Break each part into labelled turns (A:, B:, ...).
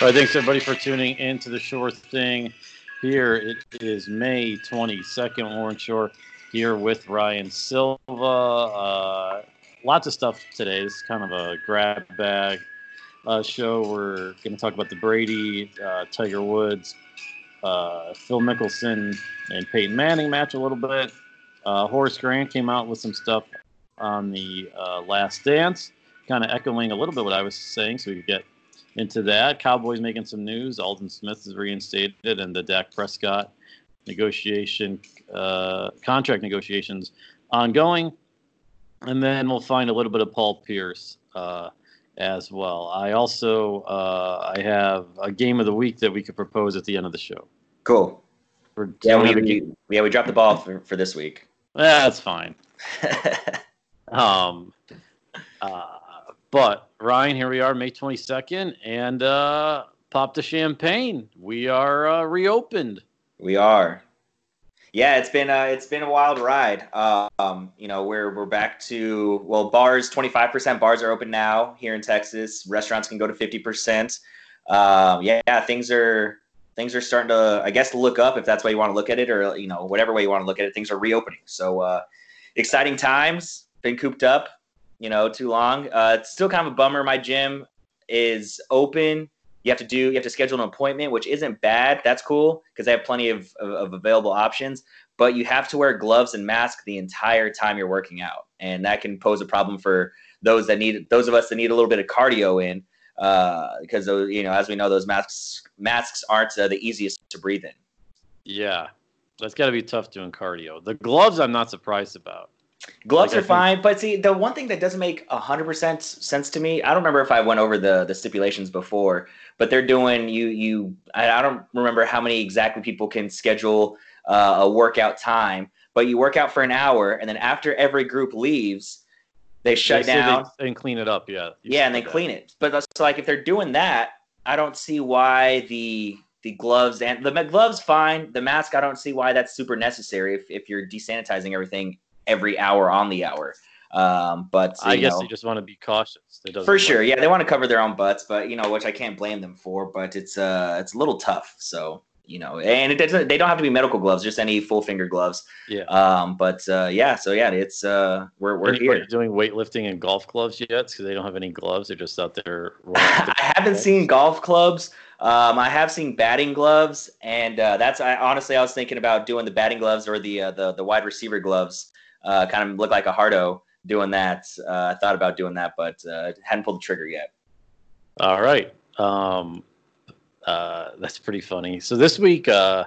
A: All right, thanks everybody for tuning in to the Shore Thing. Here it is May 22nd, Warren Shore here with Ryan Silva. Uh, lots of stuff today. This is kind of a grab bag uh, show. We're going to talk about the Brady, uh, Tiger Woods, uh, Phil Mickelson, and Peyton Manning match a little bit. Uh, Horace Grant came out with some stuff on the uh, Last Dance, kind of echoing a little bit what I was saying, so we get into that. Cowboys making some news. Aldon Smith is reinstated, and the Dak Prescott negotiation, uh, contract negotiations ongoing. And then we'll find a little bit of Paul Pierce uh, as well. I also uh, I have a game of the week that we could propose at the end of the show.
B: Cool.
A: For
B: Yeah, we, we yeah we dropped the ball for, for this week.
A: that's fine. Um, uh, but Ryan, here we are, May twenty second, and uh, pop the champagne. We are uh, reopened.
B: we are. Yeah, it's been uh, it's been a wild ride. Um, you know, we're we're back to well, bars twenty five percent bars are open now here in Texas. Restaurants can go to fifty percent. Um, yeah, yeah, things are things are starting to I guess look up if that's way you want to look at it, or you know whatever way you want to look at it. Things are reopening. So uh, exciting times. Been cooped up, you know, too long. Uh, it's still kind of a bummer. My gym is open. You have to do you have to schedule an appointment, which isn't bad. That's cool because they have plenty of, of, of available options. But you have to wear gloves and mask the entire time you're working out, and that can pose a problem for those that need those of us that need a little bit of cardio in uh, because you know as we know those masks masks aren't uh, the easiest to breathe in.
A: Yeah, that's got to be tough doing cardio. The gloves, I'm not surprised about.
B: Gloves
A: Like,
B: are fine, but see, the one thing that doesn't make hundred percent sense to me, I don't remember if I went over the the stipulations before, but they're doing you you. I, I don't remember how many exactly people can schedule uh, a workout time, but you work out for an hour, and then after every group leaves, they shut
A: say they-
B: down.
A: and clean it up. Yeah.
B: Yeah, and they
A: that.
B: clean it. But that's like if they're doing that, I don't see why the the gloves and the gloves fine. The mask, I don't see why that's super necessary if if you're desanitizing everything every hour on the hour. Um, but
A: I guess
B: know,
A: they just want to be cautious.
B: For sure, yeah, they want to cover their own butts, but you know, which I can't blame them for. But it's uh, it's a little tough. So you know, and it doesn't. They don't have to be medical gloves, just any full finger gloves.
A: Yeah.
B: Um, but uh, yeah, so yeah, it's uh, we're we're
A: Anybody
B: here.
A: doing weightlifting and golf gloves yet? Because they don't have any gloves. They're just out there. rolling with the
B: I haven't
A: ball.
B: seen golf clubs. Um, I have seen batting gloves, and uh, that's I honestly I was thinking about doing the batting gloves or the uh, the the wide receiver gloves. Uh, kind of look like a hardo doing that. Uh, I thought about doing that, but uh, hadn't pulled the trigger yet.
A: All right. Um, uh, that's pretty funny. So this week, uh,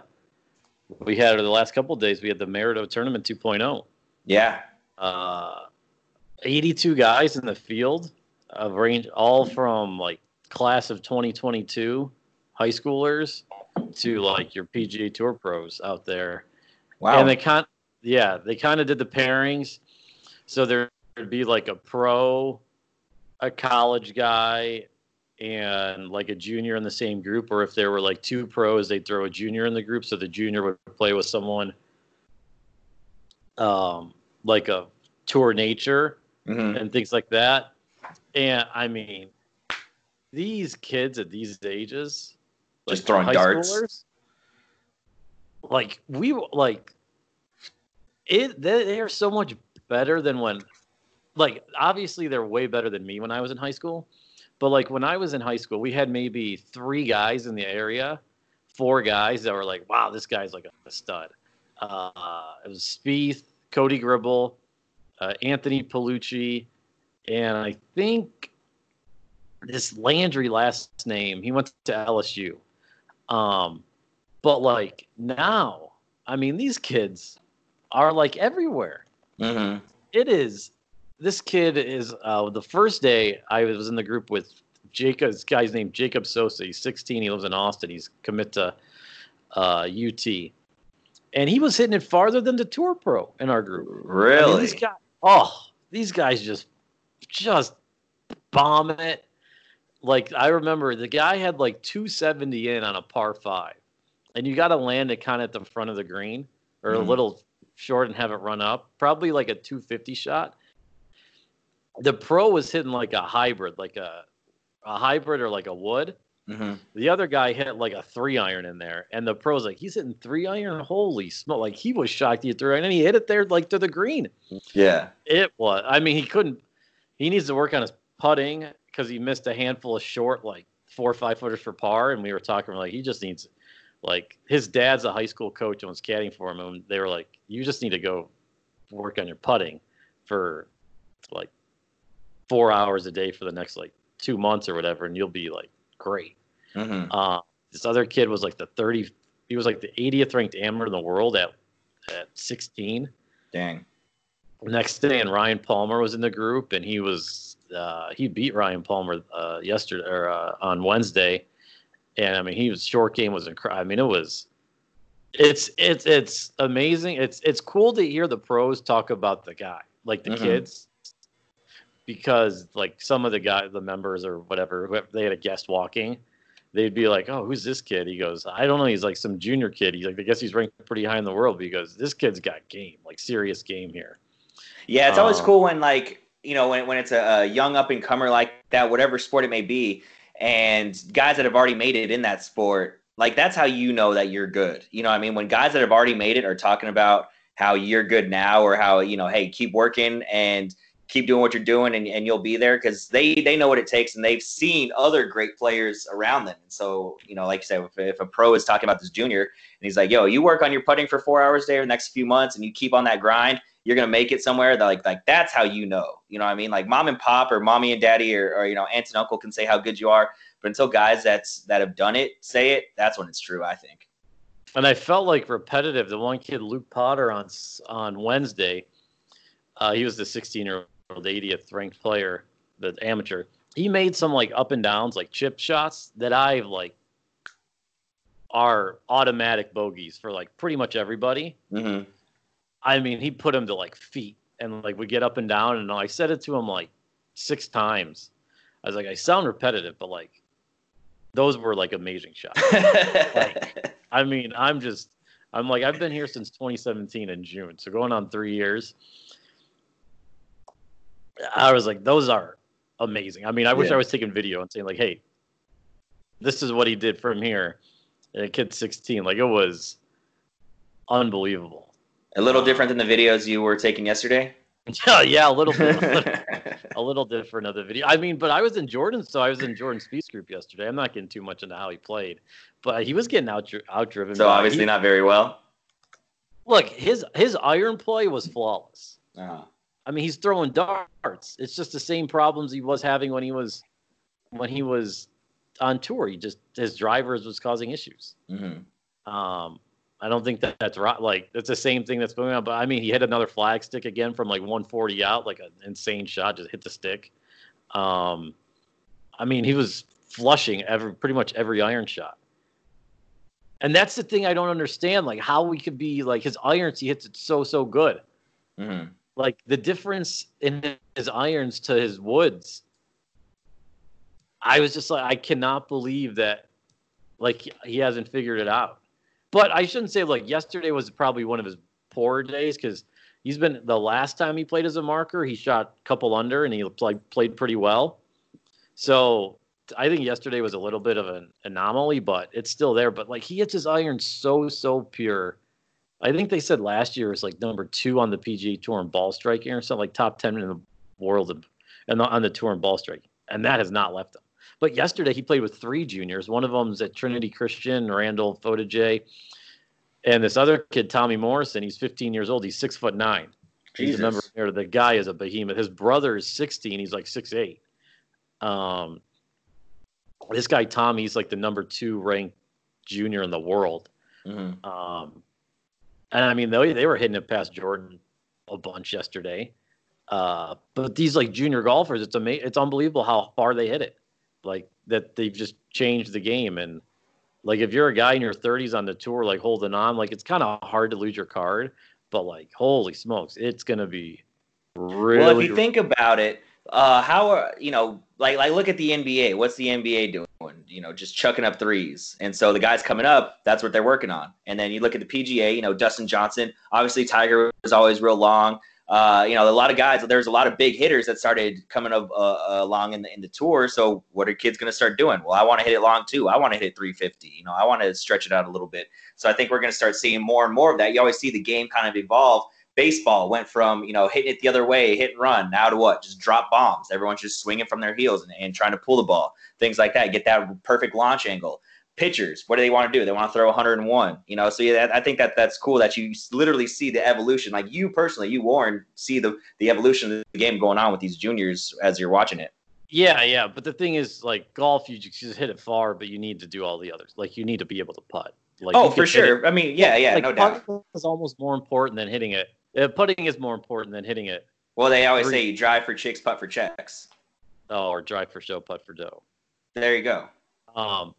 A: we had the last couple of days. We had the Maridoe Tournament 2.0.
B: Yeah,
A: Uh, 82 guys in the field of range, all from like class of 2022 high schoolers to like your PGA Tour pros out there.
B: wow.
A: And they kind, yeah, they kind of did the pairings. So there would be like a pro, a college guy, and like a junior in the same group. Or if there were like two pros, they'd throw a junior in the group, so the junior would play with someone, um, like a tour nature
B: Mhm.
A: and things like that. And I mean, these kids at these ages,
B: Just throwing darts.
A: schoolers, like we like it. They, are so much better than when, like, obviously they're way better than me when I was in high school. But like when I was in high school, we had maybe three guys in the area, four guys that were like, "Wow, this guy's like a stud." Uh, it was Spieth, Cody Gribble, uh, Anthony Paolucci, and I think this Landry last name. He went to LSU. Um, but like now, I mean, these kids are like everywhere.
B: Mhm.
A: It is. This kid is uh, the first day I was in the group with Jacob. This guy's named Jacob Sosa. He's 16. He lives in Austin. He's commit to uh, UT, and he was hitting it farther than the tour pro in our group. I mean,
B: Really?
A: these guys, oh, these guys just just bomb it. Like I remember the guy had like 270 in on a par five, and you got to land it kind of at the front of the green or a
B: Mhm.
A: little short and have it run up. Probably like a 250 shot. The pro was hitting like a hybrid, like a a hybrid or like a wood, Mm-hmm. The other guy hit like a three iron in there, and the pro's like, he's hitting three iron. Holy smoke! Like he was shocked he hit three iron, and he hit it there like to the green.
B: Yeah,
A: it was. I mean, he couldn't. He needs to work on his putting because he missed a handful of short, like four or five footers for par. And we were talking like he just needs, like his dad's a high school coach and was caddying for him, and they were like, you just need to go work on your putting for like four hours a day for the next like two months or whatever, and you'll be like great. Mm-hmm. Uh, this other kid was like the 30, he was like the 80th ranked amateur in the world at, at 16.
B: Dang.
A: Next day, and Ryan Palmer was in the group, and he was uh, he beat Ryan Palmer uh, yesterday or uh, on Wednesday, and I mean he was short game was incredible. I mean it was, it's it's it's amazing. It's it's cool to hear the pros talk about the guy like the mm-hmm. kids because like some of the guy the members or whatever they had a guest walking they'd be like oh who's this kid he goes i don't know he's like some junior kid he's like i guess he's ranked pretty high in the world because this kid's got game like serious game here
B: yeah it's always um, cool when like you know when, when it's a, a young up and comer like that whatever sport it may be and guys that have already made it in that sport like that's how you know that you're good. You know i mean? When guys that have already made it are talking about how you're good now or how you know hey keep working and keep doing what you're doing and, and you'll be there because they they know what it takes and they've seen other great players around them. And so you know like you said if, if a pro is talking about this junior and he's like yo you work on your putting for four hours there the next few months and you keep on that grind you're gonna make it somewhere that like like that's how you know you know what i mean like mom and pop or mommy and daddy or, or you know aunt and uncle can say how good you are but until guys that's that have done it say it that's when it's true i think
A: and I felt like repetitive. The one kid, Luke Potter, on on Wednesday, uh, he was the 16 year old 80th ranked player, the amateur. He made some like up and downs, like chip shots that I've like are automatic bogeys for like pretty much everybody. Mm-hmm. I mean, he put him to like feet and like we get up and down. And I said it to him like six times. I was like, I sound repetitive, but like those were like amazing shots. like, I mean, I'm just, I'm like, I've been here since 2017 in June, so going on three years. I was like, those are amazing. I mean, I wish yeah. I was taking video and saying like, hey, this is what he did from here. And a kid 16, like it was unbelievable.
B: A little different than the videos you were taking yesterday.
A: Yeah, yeah, a little bit, a little different of the video. I mean, but I was in Jordan, so I was in Jordan Spieth's group yesterday. I'm not getting too much into how he played, but he was getting out outdriven.
B: So obviously he, not very well.
A: Look, his his iron play was flawless. Uh-huh. I mean, he's throwing darts. It's just the same problems he was having when he was when he was on tour. He just his drivers was causing issues. Mm-hmm. Um, I don't think that that's right. Like that's the same thing that's going on. But I mean, he hit another flag stick again from like 140 out, like an insane shot, just hit the stick. Um, I mean, he was flushing every pretty much every iron shot. And that's the thing I don't understand, like how we could be like his irons, he hits it so so good. Mm-hmm. Like the difference in his irons to his woods. I was just like, I cannot believe that, like he hasn't figured it out. But I shouldn't say like yesterday was probably one of his poor days because he's been the last time he played as a marker, he shot a couple under and he like played pretty well. So I think yesterday was a little bit of an anomaly, but it's still there. But like he hits his iron so so pure. I think they said last year was like number two on the PGA Tour in ball striking or something like top ten in the world and on the tour in ball striking, and that has not left him. But yesterday he played with three juniors. One of them's at Trinity Christian, Randall Fodejay. And this other kid, Tommy Morrison, he's 15 years old. He's six foot nine. Jesus. He's a member there. The guy is a behemoth. His brother is 16. He's like six eight. Um, this guy Tommy, he's like the number two ranked junior in the world. Mm-hmm. Um, and I mean they they were hitting it past Jordan a bunch yesterday. Uh, but these like junior golfers, it's amazing. It's unbelievable how far they hit it like that they've just changed the game. And like if you're a guy in your 30s on the tour like holding on like it's kind of hard to lose your card but like holy smokes it's gonna be really
B: well if you think about it uh how are you know like like look at the nba what's the nba doing? You know just chucking up threes. And so the guys coming up that's what they're working on. And then you look at the pga you know dustin johnson obviously tiger was always real long uh, you know, a lot of guys. There's a lot of big hitters that started coming up uh, along in the in the tour. So what are kids going to start doing? Well, I want to hit it long too. I want to hit 350. You know, I want to stretch it out a little bit. So I think we're going to start seeing more and more of that. You always see the game kind of evolve. Baseball went from you know hitting it the other way, hit and run, now to what? Just drop bombs. Everyone's just swinging from their heels and, and trying to pull the ball, things like that. Get that perfect launch angle pitchers. What do they want to do? They want to throw 101 you know? So yeah i think that that's cool that you literally see the evolution. Like you personally you warren see the the evolution of the game going on with these juniors as you're watching it.
A: Yeah yeah but the thing is like golf you just hit it far but you need to do all the others. Like you need to be able to putt. Like
B: oh for sure. i mean yeah yeah
A: like,
B: no doubt.
A: is almost more important than hitting it. Uh, putting is more important than hitting it.
B: Well they always three. say you drive for chicks putt for checks.
A: Oh or drive for show putt for dough.
B: There you go.
A: Um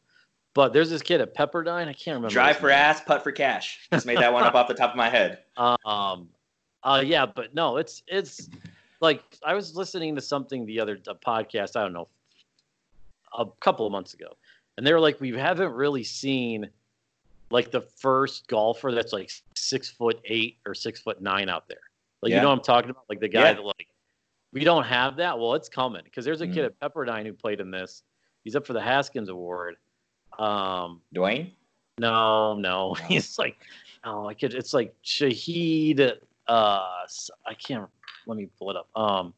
A: but there's this kid at Pepperdine. I can't remember.
B: Drive for name. ass, putt for cash. Just made that one up off the top of my head.
A: Um, uh, yeah, but no, it's it's like I was listening to something the other podcast. I don't know, a couple of months ago, and they were like, we haven't really seen like the first golfer that's like six foot eight or six foot nine out there. Like yeah. you know what I'm talking about? Like the guy yeah. that like we don't have that. Well, it's coming because there's a mm. kid at Pepperdine who played in this. He's up for the Haskins Award um,
B: Dwayne?
A: No, no. He's like, oh, I could. It's like Shahid. Uh, I can't. Let me pull it up. Um,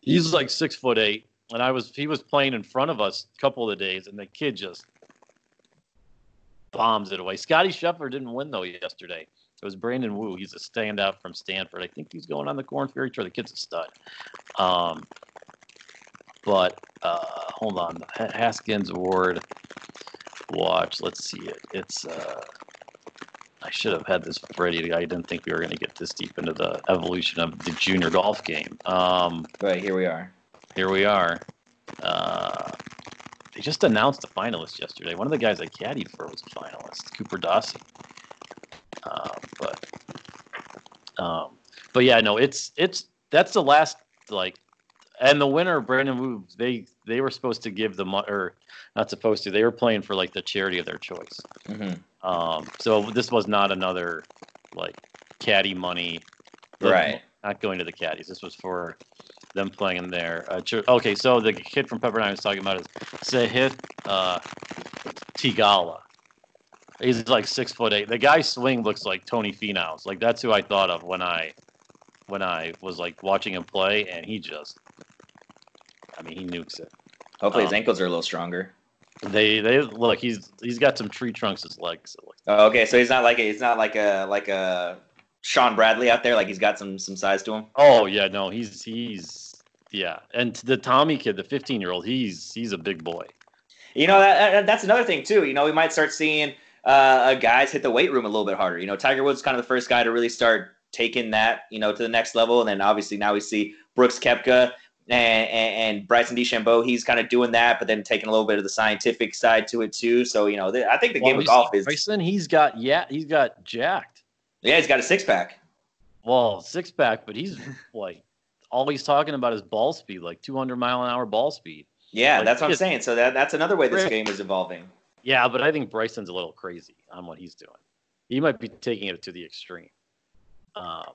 A: he's like six foot eight, and I was he was playing in front of us a couple of the days, and the kid just bombs it away. Scottie Scheffler didn't win though yesterday. It was Brandon Wu. He's a standout from Stanford. I think he's going on the Korn Ferry Tour. The kid's a stud. Um, but uh, hold on, Haskins Award watch. Let's see it. It's uh, I should have had this ready. I didn't think we were going to get this deep into the evolution of the junior golf game. Um,
B: right here we are.
A: Here we are. Uh, they just announced the finalist yesterday. One of the guys I caddied for was a finalist, Cooper Dossey. Uh, but um, but yeah, no, it's it's that's the last like and the winner, Brandon Wu, they they were supposed to give the money, or not supposed to. They were playing for like the charity of their choice. Mm-hmm. Um, so this was not another like caddy money,
B: right?
A: Not going to the caddies. This was for them playing in there. Uh, okay, so the kid from Pepperdine I was talking about is Sahith uh, Theegala. He's like six foot eight. The guy's swing looks like Tony Finau's. Like that's who I thought of when I when I was like watching him play, and he just I mean, he nukes it.
B: Hopefully, um, his ankles are a little stronger.
A: They they look. He's he's got some tree trunks as legs.
B: Oh, okay, so he's not like a, he's not like a like a Shawn Bradley out there. Like he's got some some size to him.
A: Oh yeah, no, he's he's yeah. And the Tommy kid, the 15 year old, he's he's a big boy.
B: You know that, that's another thing too. You know, we might start seeing uh, guys hit the weight room a little bit harder. You know, Tiger Woods kind of the first guy to really start taking that you know to the next level, and then obviously now we see Brooks Koepka and, and, Bryson DeChambeau, he's kind of doing that, but then taking a little bit of the scientific side to it too. So you know, I think the well, game of golf is
A: Bryson. He's got yeah, he's got jacked.
B: Yeah, he's got a six pack.
A: Well, six pack, but he's like all he's talking about is ball speed, like 200 mile an hour ball speed.
B: Yeah,
A: like,
B: that's what I'm saying. So that that's another way this game is evolving.
A: Yeah, but I think Bryson's a little crazy on what he's doing. He might be taking it to the extreme. Um,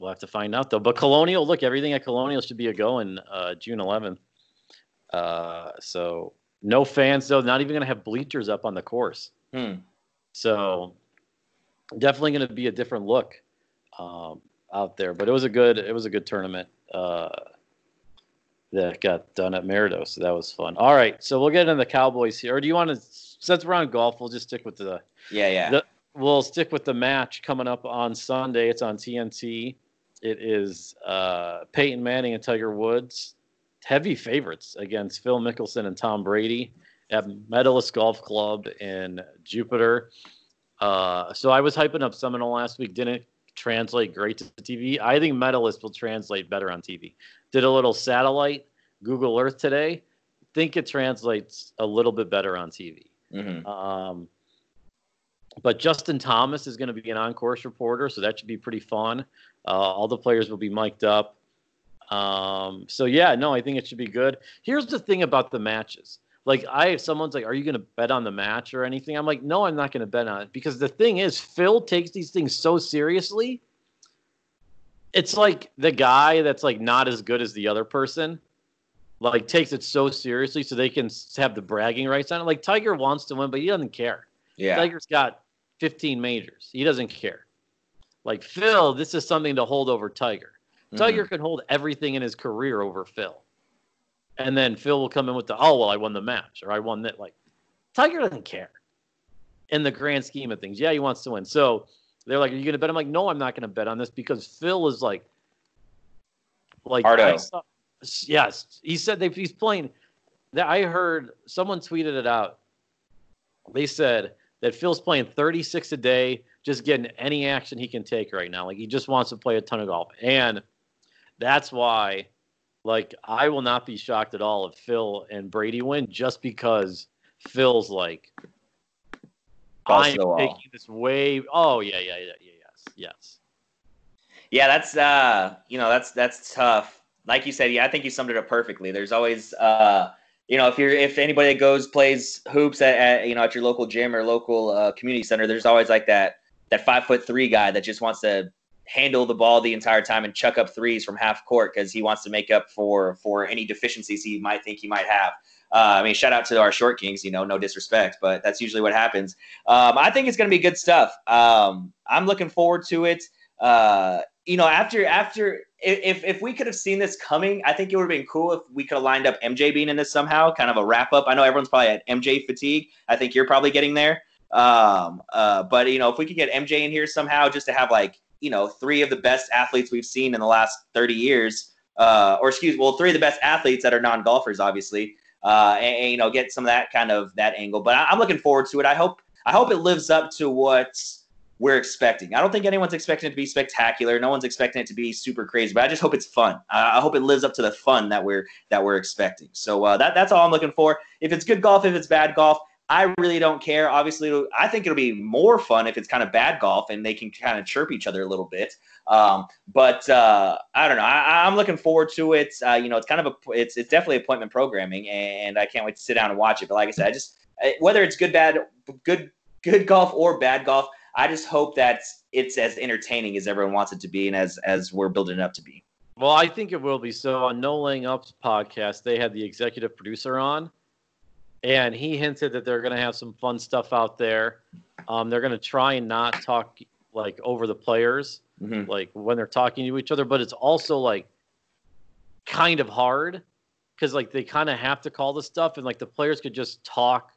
A: We'll have to find out though. But Colonial, look, everything at Colonial should be a go in uh, June 11th. Uh, so no fans though. Not even going to have bleachers up on the course.
B: Hmm.
A: So definitely going to be a different look um, out there. But it was a good it was a good tournament uh, that got done at Maridoe. So that was fun. All right, so we'll get into the Cowboys here. Or do you want to? Since we're on golf, we'll just stick with the
B: yeah yeah.
A: The, we'll stick with the match coming up on Sunday. It's on TNT. It is uh, Peyton Manning and Tiger Woods, heavy favorites against Phil Mickelson and Tom Brady at Medalist Golf Club in Jupiter. Uh, so I was hyping up Seminole last week. Didn't translate great to TV. I think Medalist will translate better on TV. Did a little satellite Google Earth today. Think it translates a little bit better on TV. Mm-hmm. Um, but Justin Thomas is going to be an on-course reporter, so that should be pretty fun. Uh, all the players will be mic'd up. Um, so yeah, no, I think it should be good. Here's the thing about the matches. Like I, if someone's like, "Are you going to bet on the match or anything?" I'm like, "No, I'm not going to bet on it because the thing is, Phil takes these things so seriously it's like the guy that's like not as good as the other person, like takes it so seriously so they can have the bragging rights on it. Like Tiger wants to win, but he doesn't care.
B: Yeah.
A: Tiger's got 15 majors. He doesn't care. Like Phil, this is something to hold over Tiger.
B: Mm-hmm.
A: Tiger can hold everything in his career over Phil. And then Phil will come in with the, oh, well, I won the match or I won that. Like, Tiger doesn't care in the grand scheme of things. Yeah, he wants to win. So they're like, are you going to bet? I'm like, no, I'm not going to bet on this because Phil is like, like, saw, yes, he said that he's playing. That I heard someone tweeted it out. They said that Phil's playing 36 a day, just getting any action he can take right now. Like he just wants to play a ton of golf, and that's why, like, I will not be shocked at all if Phil and Brady win, just because Phil's like, I'm taking this way. Oh yeah, yeah, yeah, yeah, yes, yes.
B: Yeah, that's uh, you know, that's that's tough. Like you said, yeah, I think you summed it up perfectly. There's always uh, you know, if you're if anybody that goes plays hoops at, at you know at your local gym or local uh, community center, there's always like that that five foot three guy that just wants to handle the ball the entire time and chuck up threes from half court because he wants to make up for for any deficiencies he might think he might have. Uh, I mean, shout out to our short kings, you know, no disrespect, but that's usually what happens. Um, I think it's going to be good stuff. Um, I'm looking forward to it. Uh, you know, after after if if we could have seen this coming, I think it would have been cool if we could have lined up MJ being in this somehow, kind of a wrap up. I know everyone's probably at MJ fatigue. I think you're probably getting there. Um, uh, but you know, if we could get MJ in here somehow, just to have like you know three of the best athletes we've seen in the last 30 years, uh, or excuse, well, three of the best athletes that are non golfers, obviously, uh, and, and, you know, get some of that kind of that angle. But I, I'm looking forward to it. I hope I hope it lives up to what we're expecting. I don't think anyone's expecting it to be spectacular. No one's expecting it to be super crazy, but I just hope it's fun. I I hope it lives up to the fun that we're that we're expecting. So uh, that that's all I'm looking for. If it's good golf, if it's bad golf, I really don't care. Obviously, I think it'll be more fun if it's kind of bad golf and they can kind of chirp each other a little bit. Um, but uh, I don't know. I, I'm looking forward to it. Uh, you know, it's kind of a it's it's definitely appointment programming, and I can't wait to sit down and watch it. But like I said, I just uh, whether it's good, bad, good, good golf or bad golf, I just hope that it's as entertaining as everyone wants it to be, and as as we're building it up to be.
A: Well, I think it will be. So on No Laying Up's podcast, they had the executive producer on, and he hinted that they're going to have some fun stuff out there. Um, they're going to try and not talk like over the players,
B: Mhm.
A: like when they're talking to each other. But it's also like kind of hard because like they kind of have to call the stuff, and like the players could just talk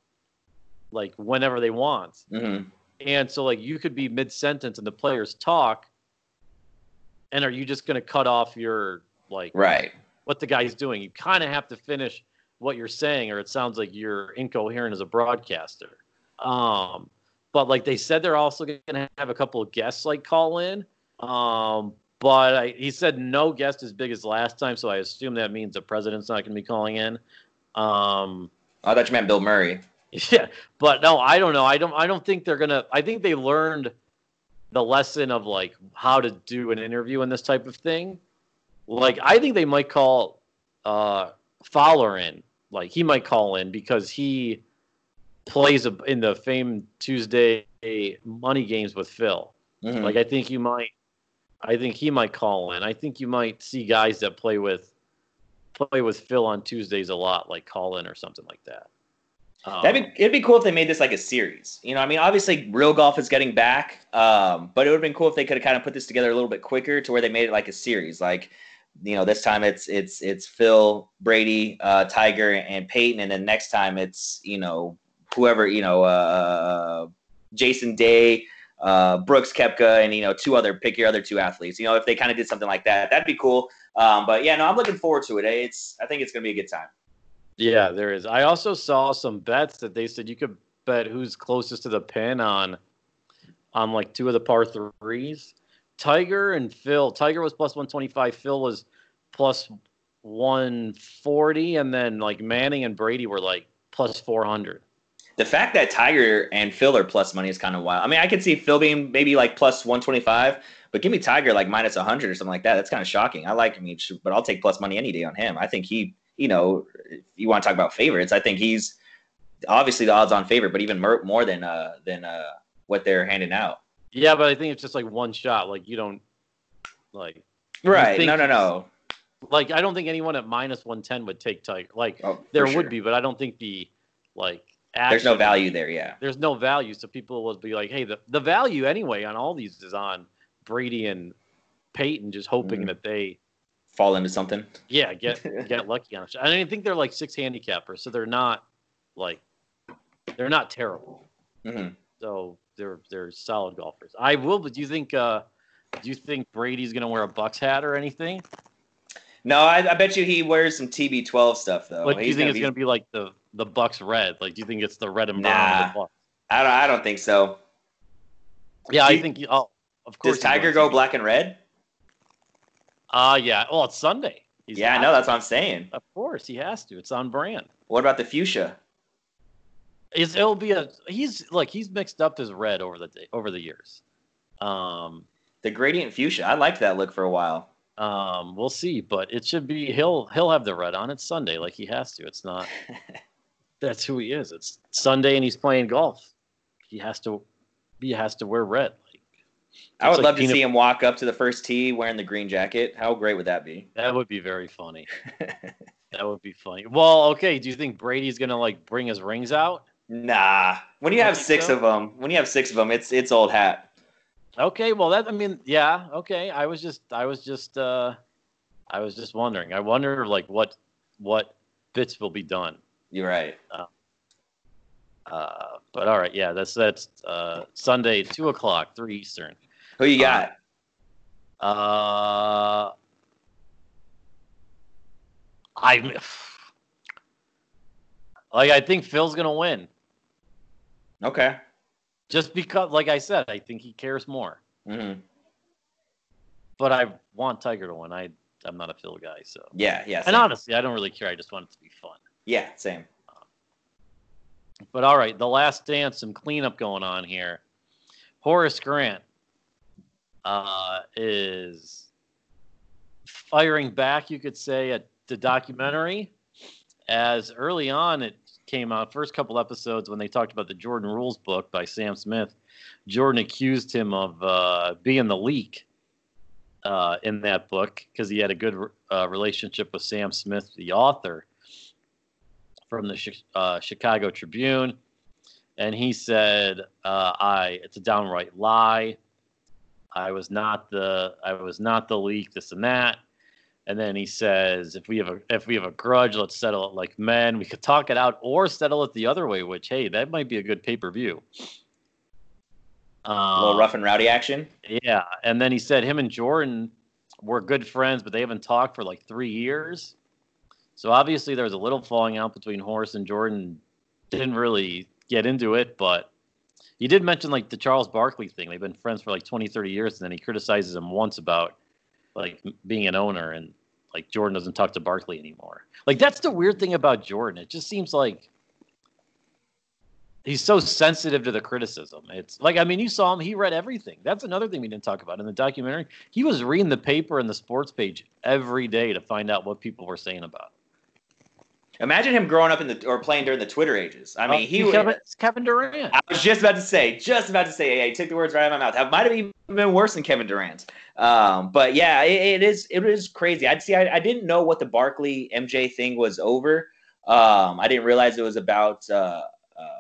A: like whenever they want.
B: Mhm.
A: And so like you could be mid sentence and the players talk, and are you just going to cut off your like
B: Right.
A: what the guy's doing? You kind of have to finish what you're saying, or it sounds like you're incoherent as a broadcaster. Um, but like they said, they're also going to have a couple of guests like call in. Um, but I, he said no guest as big as last time, so I assume that means the president's not going to be calling in. Um,
B: I thought you meant Bill Murray.
A: yeah, but no, I don't know. I don't. I don't think they're gonna. I think they learned the lesson of like how to do an interview and this type of thing. Like, I think they might call uh, Fowler in. Like, he might call in because he plays a, in the famed Tuesday money games with Phil.
B: Mhm.
A: Like, I think you might. I think he might call in. I think you might see guys that play with play with Phil on Tuesdays a lot, like call in or something like that. Um,
B: That'd be it'd be cool if they made this like a series. You know, I mean, obviously, real golf is getting back, um, but it would have been cool if they could have kind of put this together a little bit quicker to where they made it like a series. Like, you know, this time it's it's it's Phil, Brady, uh, Tiger, and Peyton, and then next time it's you know whoever you know, uh, Jason Day, uh, Brooks Koepka, and you know two other pick your other two athletes. You know, if they kind of did something like that, that'd be cool. Um, but yeah, no, I'm looking forward to it. It's I think it's gonna be a good time.
A: Yeah, there is. I also saw some bets that they said you could bet who's closest to the pin on on like two of the par threes. Tiger and Phil. Tiger was plus 125. Phil was plus 140. And then like Manning and Brady were like plus 400.
B: The fact that Tiger and Phil are plus money is kind of wild. I mean, I could see Phil being maybe like plus 125, but give me Tiger like minus 100 or something like that. That's kind of shocking. I like him, but I'll take plus money any day on him. I think he, you know, if you want to talk about favorites, I think he's obviously the odds on favorite, but even more, more than uh than uh what they're handing out.
A: Yeah, but I think it's just like one shot. Like you don't like
B: Right. No, no, no.
A: Like I don't think anyone at minus one ten would take Tiger. Like
B: Oh,
A: there
B: sure.
A: would be, but I don't think the like.
B: There's no value there. Yeah.
A: There's no value, so people will be like, "Hey, the the value anyway on all these is on Brady and Peyton, just hoping
B: Mhm.
A: that they
B: Fall into something.
A: yeah get get lucky on it." I don't think they're like six handicappers, so they're not like they're not terrible.
B: hmm
A: So they're they're solid golfers. I will, but do you think uh do you think Brady's gonna wear a Bucs hat or anything?
B: No, I, I bet you he wears some TB12 stuff though.
A: like, do you think
B: gonna
A: it's
B: be-
A: gonna be like the the Bucs red? Like, do you think it's the red and brown of
B: Nah. I don't. I don't think so.
A: Yeah,
B: Do
A: I
B: you-
A: think. Oh, of course.
B: Does Tiger go black and red?
A: Ah, yeah. Well, it's Sunday. He's
B: yeah, I know. That's what I'm saying.
A: Of course, he has to. It's on brand.
B: What about the fuchsia?
A: It's, it'll be a. He's like he's mixed up his red over the day, over the years. Um,
B: The gradient fuchsia. I liked that look for a while.
A: um, we'll see, but it should be. He'll he'll have the red on. It's Sunday, like he has to. It's not. that's who he is. It's Sunday, and he's playing golf. He has to. He has to wear red.
B: I would
A: like
B: love to see him walk up to the first tee wearing the green jacket. How great would that be?
A: that would be very funny. that would be funny. Well, okay. Do you think Brady's gonna like bring his rings out?
B: Nah. When you have six
A: so?
B: of them, when you have six of them, it's it's old hat.
A: Okay, well that I mean, yeah, okay. I was just I was just uh I was just wondering. I wonder like what what bits will be done.
B: You're right.
A: Uh but all right, yeah, that's that's uh Sunday, two o'clock, three Eastern.
B: Who you got?
A: Uh I like I think Phil's gonna win.
B: okay.
A: Just because like I said, I think he cares more.
B: hmm
A: But I want Tiger to win. I I'm not a Phil guy, so
B: Yeah. Yeah.
A: and honestly I don't really care. I just want it to be fun.
B: yeah. Same.
A: But all right, the last dance, some cleanup going on here. Horace Grant uh, is firing back, you could say, at the documentary. As early on, it came out, first couple episodes when they talked about the Jordan Rules book by Sam Smith. Jordan accused him of uh, being the leak uh, in that book because he had a good uh, relationship with Sam Smith, the author from the uh, Chicago Tribune, and he said, uh, "I it's a downright lie. I was not the I was not the leak. This and that." And then he says, "If we have a if we have a grudge, let's settle it like men. We could talk it out or settle it the other way. Which hey, that might be a good pay per view."
B: A little um, rough and rowdy action.
A: Yeah, and then he said him and Jordan were good friends, but they haven't talked for like three years. So obviously there was a little falling out between Horace and Jordan. Didn't really get into it, but he did mention like the Charles Barkley thing. They've been friends for like 20, 30 years, and then he criticizes him once about like being an owner and like Jordan doesn't talk to Barkley anymore. Like that's the weird thing about Jordan. It just seems like he's so sensitive to the criticism. It's like I mean, you saw him; he read everything. That's another thing we didn't talk about in the documentary. He was reading the paper and the sports page every day to find out what people were saying about.
B: Imagine him growing up in the or playing during the Twitter ages. I mean,
A: Uh,
B: he.
A: Kevin, it's Kevin Durant.
B: I was just about to say, just about to say, yeah, he took the words right out of my mouth. That might have even been worse than Kevin Durant. Um, but yeah, it, it is it is crazy. I'd see. I, I didn't know what the Barkley MJ thing was over. Um, I didn't realize it was about uh, uh,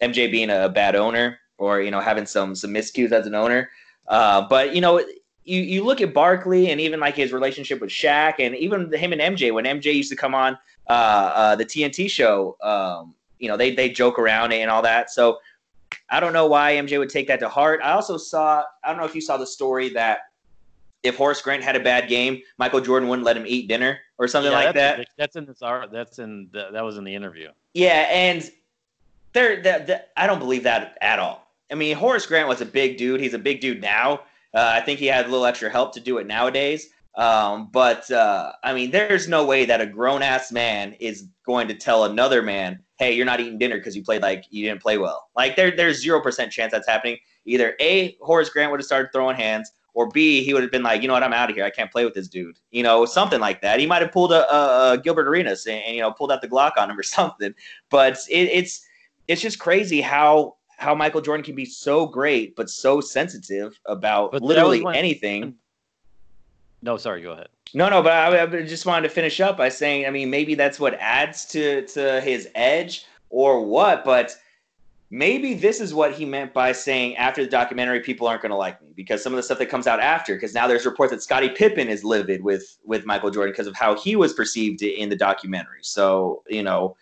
B: MJ being a bad owner or you know having some some miscues as an owner. Uh, but you know, you you look at Barkley and even like his relationship with Shaq and even him and MJ when MJ used to come on uh, uh, the TNT show. Um, you know, they they joke around and all that. So I don't know why MJ would take that to heart. I also saw. I don't know if you saw the story that if Horace Grant had a bad game, Michael Jordan wouldn't let him eat dinner or something
A: Yeah,
B: like
A: that's,
B: that.
A: That's in this. ar- That's in. The, that was in the interview.
B: Yeah, and there, that, that I don't believe that at all. I mean, Horace Grant was a big dude. He's a big dude now. Uh, I think he had a little extra help to do it nowadays. Um, but uh, I mean, there's no way that a grown ass man is going to tell another man, "Hey, you're not eating dinner because you played like you didn't play well." Like there, there's zero percent chance that's happening. Either a Horace Grant would have started throwing hands, or B he would have been like, "You know what? I'm out of here. I can't play with this dude." You know, something like that. He might have pulled a, a, a Gilbert Arenas and, and you know pulled out the Glock on him or something. But it, it's it's just crazy how how Michael Jordan can be so great but so sensitive about
A: But
B: literally
A: when-
B: anything.
A: No, sorry, go ahead.
B: No, no, but I, I just wanted to finish up by saying, I mean, maybe that's what adds to to his edge or what, but maybe this is what he meant by saying after the documentary people aren't going to like me because some of the stuff that comes out after because now there's reports that Scottie Pippen is livid with with Michael Jordan because of how he was perceived in the documentary. So, you know,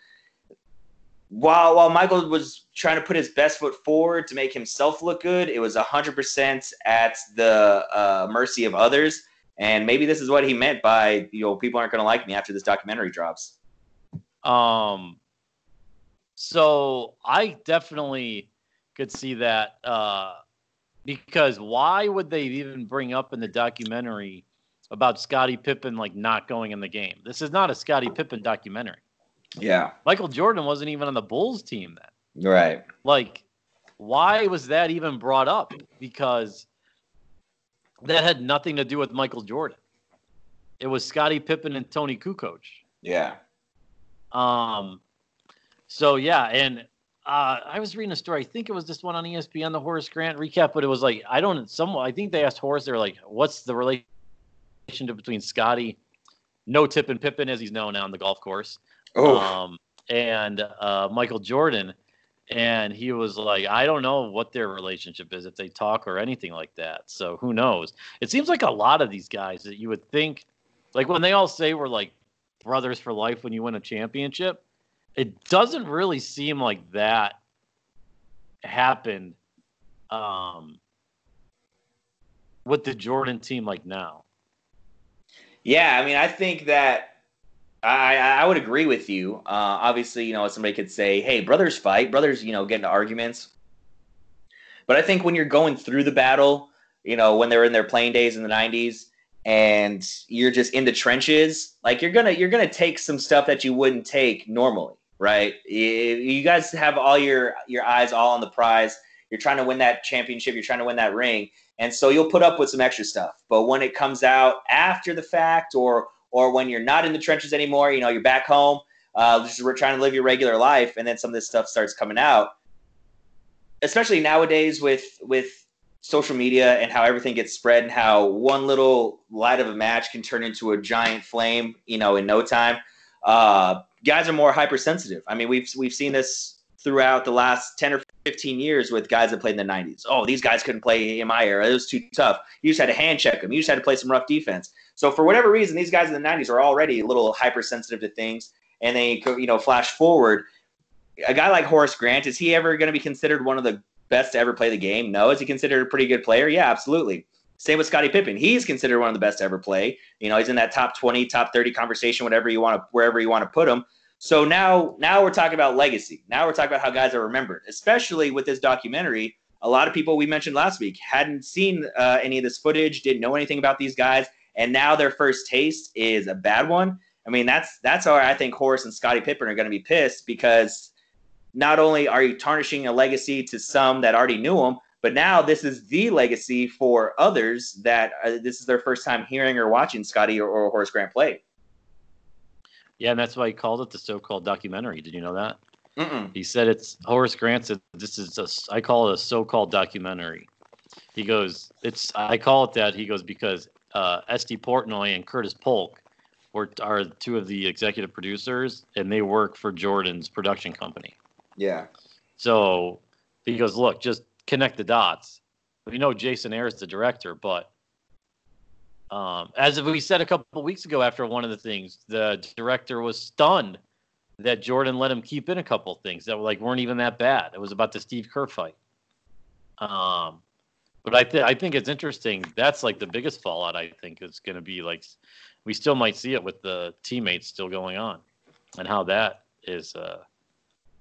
B: while while Michael was trying to put his best foot forward to make himself look good, it was 100% at the uh, mercy of others. And maybe this is what he meant by, you know, people aren't going to like me after this documentary drops.
A: Um, so I definitely could see that uh, because why would they even bring up in the documentary about Scottie Pippen like not going in the game? This is not a Scottie Pippen documentary.
B: Yeah.
A: Michael Jordan wasn't even on the Bulls team then.
B: Right.
A: Like, why was that even brought up? Because that had nothing to do with Michael Jordan. It was Scottie Pippen and Toni Kukoc.
B: Yeah.
A: Um, so yeah, and uh, I was reading a story. I think it was this one on ESPN, the Horace Grant recap, but it was like I don't. Some I think they asked Horace. They're like, "What's the relationship between Scottie, no tip and Pippen, as he's known now on the golf course,
B: Oh.
A: um, and uh, Michael Jordan?" And he was like, "I don't know what their relationship is, if they talk or anything like that. So who knows? It seems like a lot of these guys that you would think, like when they all say we're like brothers for life when you win a championship." it doesn't really seem like that happened um, with the Jordan team like now.
B: Yeah, I mean, I think that I I would agree with you. Uh, obviously, you know, somebody could say, "Hey, brothers fight, brothers," you know, get into arguments. But I think when you're going through the battle, you know, when they're in their playing days in the '90s, and you're just in the trenches, like you're gonna you're gonna take some stuff that you wouldn't take normally, right? You guys have all your your eyes all on the prize. You're trying to win that championship. You're trying to win that ring, and so you'll put up with some extra stuff. But when it comes out after the fact, or or when you're not in the trenches anymore, you know, you're back home, uh, just trying to live your regular life, and then some of this stuff starts coming out. Especially nowadays with with social media and how everything gets spread and how one little light of a match can turn into a giant flame, you know, in no time. Uh, guys are more hypersensitive. I mean, we've we've seen this throughout the last 10 or 15 years with guys that played in the 90s. Oh, these guys couldn't play in my era. It was too tough. You just had to hand check them. You just had to play some rough defense. So for whatever reason, these guys in the 90s are already a little hypersensitive to things. And they, you know, flash forward. A guy like Horace Grant, is he ever going to be considered one of the best to ever play the game? No. Is he considered a pretty good player? Yeah, absolutely. Same with Scottie Pippen. He's considered one of the best to ever play. You know, he's in that top 20, top 30 conversation, whatever you want to, wherever you want to put him. So now, now we're talking about legacy. Now we're talking about how guys are remembered, especially with this documentary. A lot of people we mentioned last week hadn't seen uh, any of this footage, didn't know anything about these guys, and now their first taste is a bad one. I mean, that's that's why I think Horace and Scottie Pippen are going to be pissed because not only are you tarnishing a legacy to some that already knew him, but now this is the legacy for others that uh, this is their first time hearing or watching Scottie or, or Horace Grant play.
A: Yeah, and that's why he called it the so-called documentary. Did you know that?
B: Mm-mm.
A: He said it's Horace Grant said this is a, I call it a so-called documentary. He goes, it's I call it that. He goes because uh, Estee Portnoy and Curtis Polk were are two of the executive producers, and they work for Jordan's production company.
B: Yeah.
A: So he goes, look, just connect the dots. We know Jason Hehir the director, but um, as we said a couple weeks ago after one of the things, the director was stunned that Jordan let him keep in a couple things that were like weren't even that bad. It was about the Steve Kerr fight. Um, but I think I think it's interesting. That's like the biggest fallout. I think is going to be like we still might see it with the teammates still going on, and how that is uh,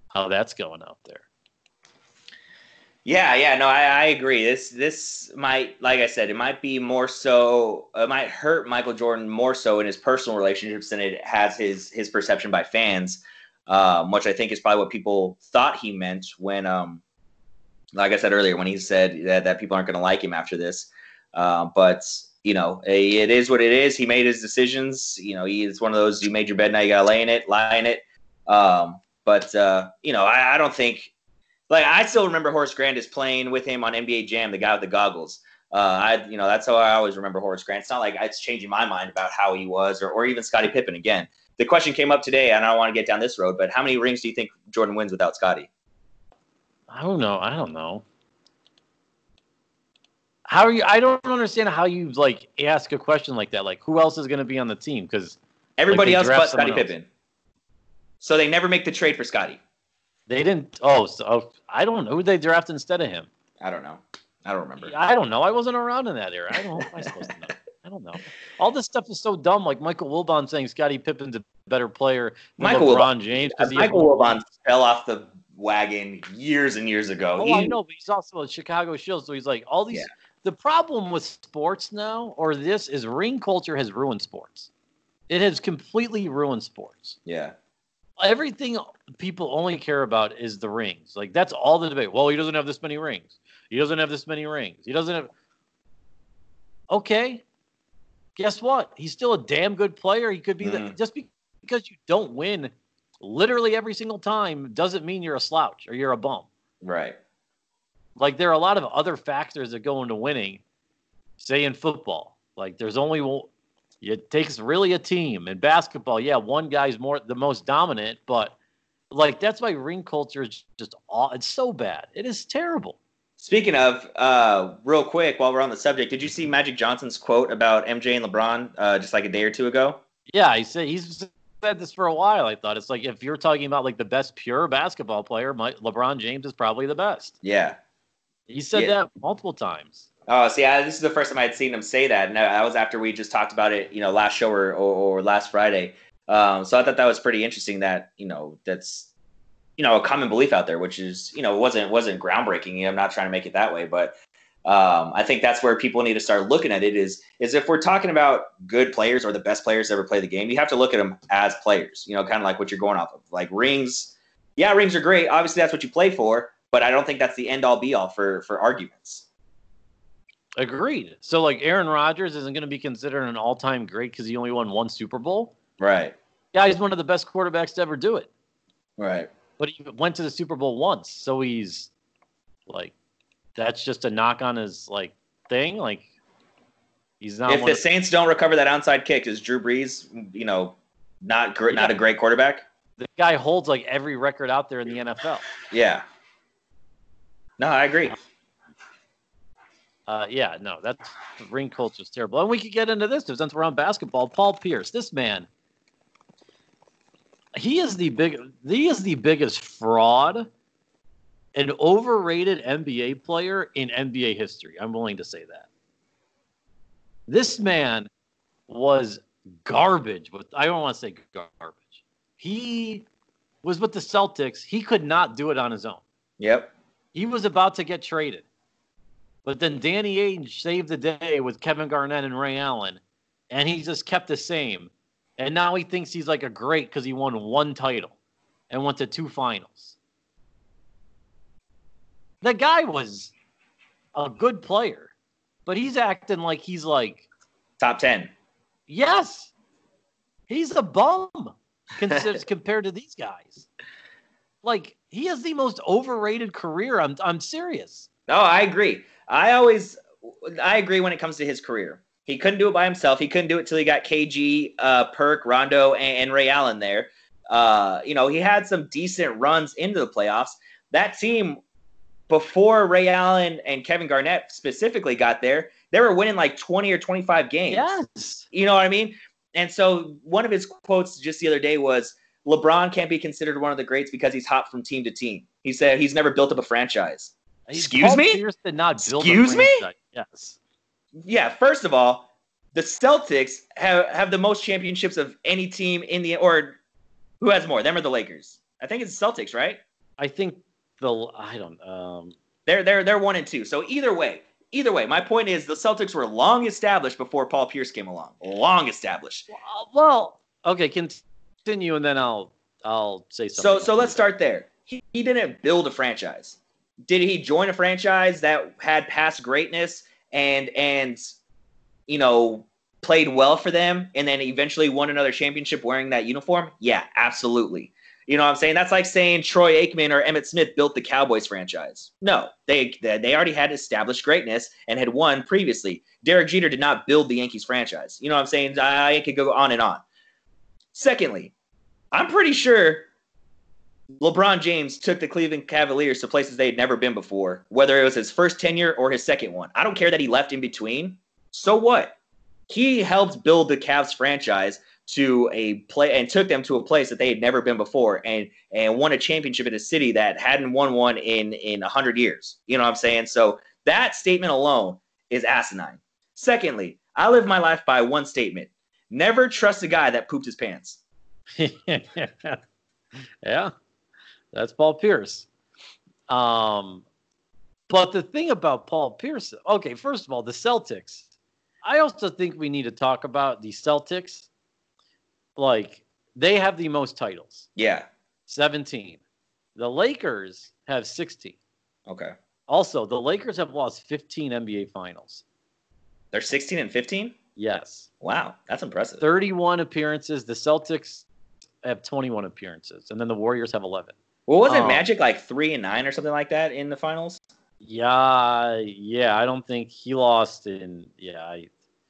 A: how that's going out there.
B: Yeah, yeah, no, I, I agree. This this might, like I said, it might be more so. It might hurt Michael Jordan more so in his personal relationships than it has his his perception by fans, um, which I think is probably what people thought he meant when, um, like I said earlier, when he said that, that people aren't going to like him after this. Uh, but you know, it is what it is. He made his decisions. You know, he's one of those. You made your bed, now you got to lay in it, lie in it. Um, but uh, you know, I, I don't think like I still remember Horace Grant is playing with him on NBA Jam, the guy with the goggles. Uh, I, you know, that's how I always remember Horace Grant. It's not like it's changing my mind about how he was, or, or even Scottie Pippen. Again, the question came up today, and I don't want to get down this road, but how many rings do you think Jordan wins without Scottie?
A: I don't know. I don't know. How are you? I don't understand how you like ask a question like that. Like, who else is going to be on the team? Because
B: everybody like, else but Scottie Pippen. So they never make the trade for Scottie.
A: They didn't. Oh, so, oh, I don't know who they drafted instead of him.
B: I don't know. I don't remember.
A: I don't know. I wasn't around in that era. I don't know. Am I supposed to know? I don't know. All this stuff is so dumb. Like Michael Wilbon saying Scottie Pippen's a better player than Michael LeBron Wilbon, James.
B: Michael Wilbon fell off the wagon years and years ago.
A: Oh, he, I know, but he's also a Chicago Shield, so he's like all these. Yeah. The problem with sports now, or this, is ring culture has ruined sports. It has completely ruined sports.
B: Yeah.
A: Everything people only care about is the rings. Like that's all the debate. Well, he doesn't have this many rings. He doesn't have this many rings. He doesn't have. Okay. Guess what? He's still a damn good player. He could be mm. the, just because you don't win literally every single time doesn't mean you're a slouch or you're a bum.
B: Right.
A: Like there are a lot of other factors that go into winning, say in football. Like there's only it takes really a team. In basketball, yeah, one guy's more the most dominant, but like that's why ring culture is just all it's so bad. It is terrible.
B: Speaking of, uh, real quick, while we're on the subject, did you see Magic Johnson's quote about MJ and LeBron uh, just like a day or two ago?
A: Yeah, he said he's said this for a while. I thought it's like if you're talking about like the best pure basketball player, my, LeBron James is probably the best.
B: Yeah,
A: he said yeah. that multiple times.
B: Oh, see, I, this is the first time I had seen him say that, and that was after we just talked about it, you know, last show or, or, or last Friday. Um, so I thought that was pretty interesting. That you know, that's you know a common belief out there, which is you know wasn't wasn't groundbreaking. I'm not trying to make it that way, but um, I think that's where people need to start looking at it. Is is if we're talking about good players or the best players to ever play the game, you have to look at them as players. You know, kind of like what you're going off of. Like rings, yeah, rings are great. Obviously, that's what you play for but I don't think that's the end all be all for for arguments.
A: Agreed. So like Aaron Rodgers isn't going to be considered an all time great because he only won one Super Bowl.
B: Right.
A: Yeah, he's one of the best quarterbacks to ever do it.
B: Right.
A: But he went to the Super Bowl once, so he's like, that's just a knock on his like thing. Like, he's not.
B: If the Saints don't recover that onside kick, is Drew Brees, you know, not great, yeah. not a great quarterback?
A: The guy holds like every record out there in the NFL.
B: Yeah. No, I agree.
A: Uh, yeah, no, that ring culture is terrible. And we could get into this since we're on basketball. Paul Pierce, this man, he is the big, he is the biggest fraud, an overrated NBA player in NBA history. I'm willing to say that. This man was garbage. But I don't want to say garbage. He was with the Celtics. He could not do it on his own.
B: Yep.
A: He was about to get traded. But then Danny Ainge saved the day with Kevin Garnett and Ray Allen, and he just kept the same. And now he thinks he's like a great because he won one title and went to two finals. The guy was a good player, but he's acting like he's like
B: top 10.
A: Yes. He's a bum compared to these guys. Like he has the most overrated career. I'm I'm serious.
B: No, I agree. I always I agree when it comes to his career. He couldn't do it by himself. He couldn't do it till he got KG, uh, Perk, Rondo, and, and Ray Allen there. Uh, you know, he had some decent runs into the playoffs. That team before Ray Allen and Kevin Garnett specifically got there, they were winning like 20 or 25 games.
A: Yes.
B: You know what I mean? And so one of his quotes just the other day was, LeBron can't be considered one of the greats because he's hot from team to team. He said he's never built up a franchise. Excuse Paul me?
A: Pierce did not build
B: Excuse me?
A: Yes.
B: Yeah, first of all, the Celtics have, have the most championships of any team in the or who has more? Them or the Lakers? I think it's the Celtics, right?
A: I think the I don't um
B: they're they're they're one and two. So either way, either way, my point is the Celtics were long established before Paul Pierce came along. Long established.
A: Well, okay, continue, and then I'll I'll say
B: something. So so let's start there. He, he didn't build a franchise. Did he join a franchise that had past greatness and and you know played well for them and then eventually won another championship wearing that uniform? Yeah, absolutely. You know what I'm saying? That's like saying Troy Aikman or Emmitt Smith built the Cowboys franchise. No, they they already had established greatness and had won previously. Derek Jeter did not build the Yankees franchise. You know what I'm saying? I, I could go on and on. Secondly, I'm pretty sure LeBron James took the Cleveland Cavaliers to places they had never been before, whether it was his first tenure or his second one. I don't care that he left in between. So what? He helped build the Cavs franchise to a play and took them to a place that they had never been before and and won a championship in a city that hadn't won one in in 100 years. You know what i'm saying? So that statement alone is asinine. Secondly i live my life by one statement. Never trust a guy that pooped his pants.
A: Yeah that's paul pierce. Um but the thing about paul pierce okay first of all the celtics. I also think we need to talk about the celtics like they have the most titles.
B: Yeah.
A: 17. The Lakers have 16.
B: Okay.
A: Also, the Lakers have lost 15 NBA finals.
B: They're 16 and 15?
A: Yes.
B: Wow, that's impressive.
A: 31 appearances. The Celtics have 21 appearances, and then the Warriors have 11.
B: What was it, um, Magic like 3 and 9 or something like that in the finals?
A: Yeah, yeah, I don't think he lost in yeah, I,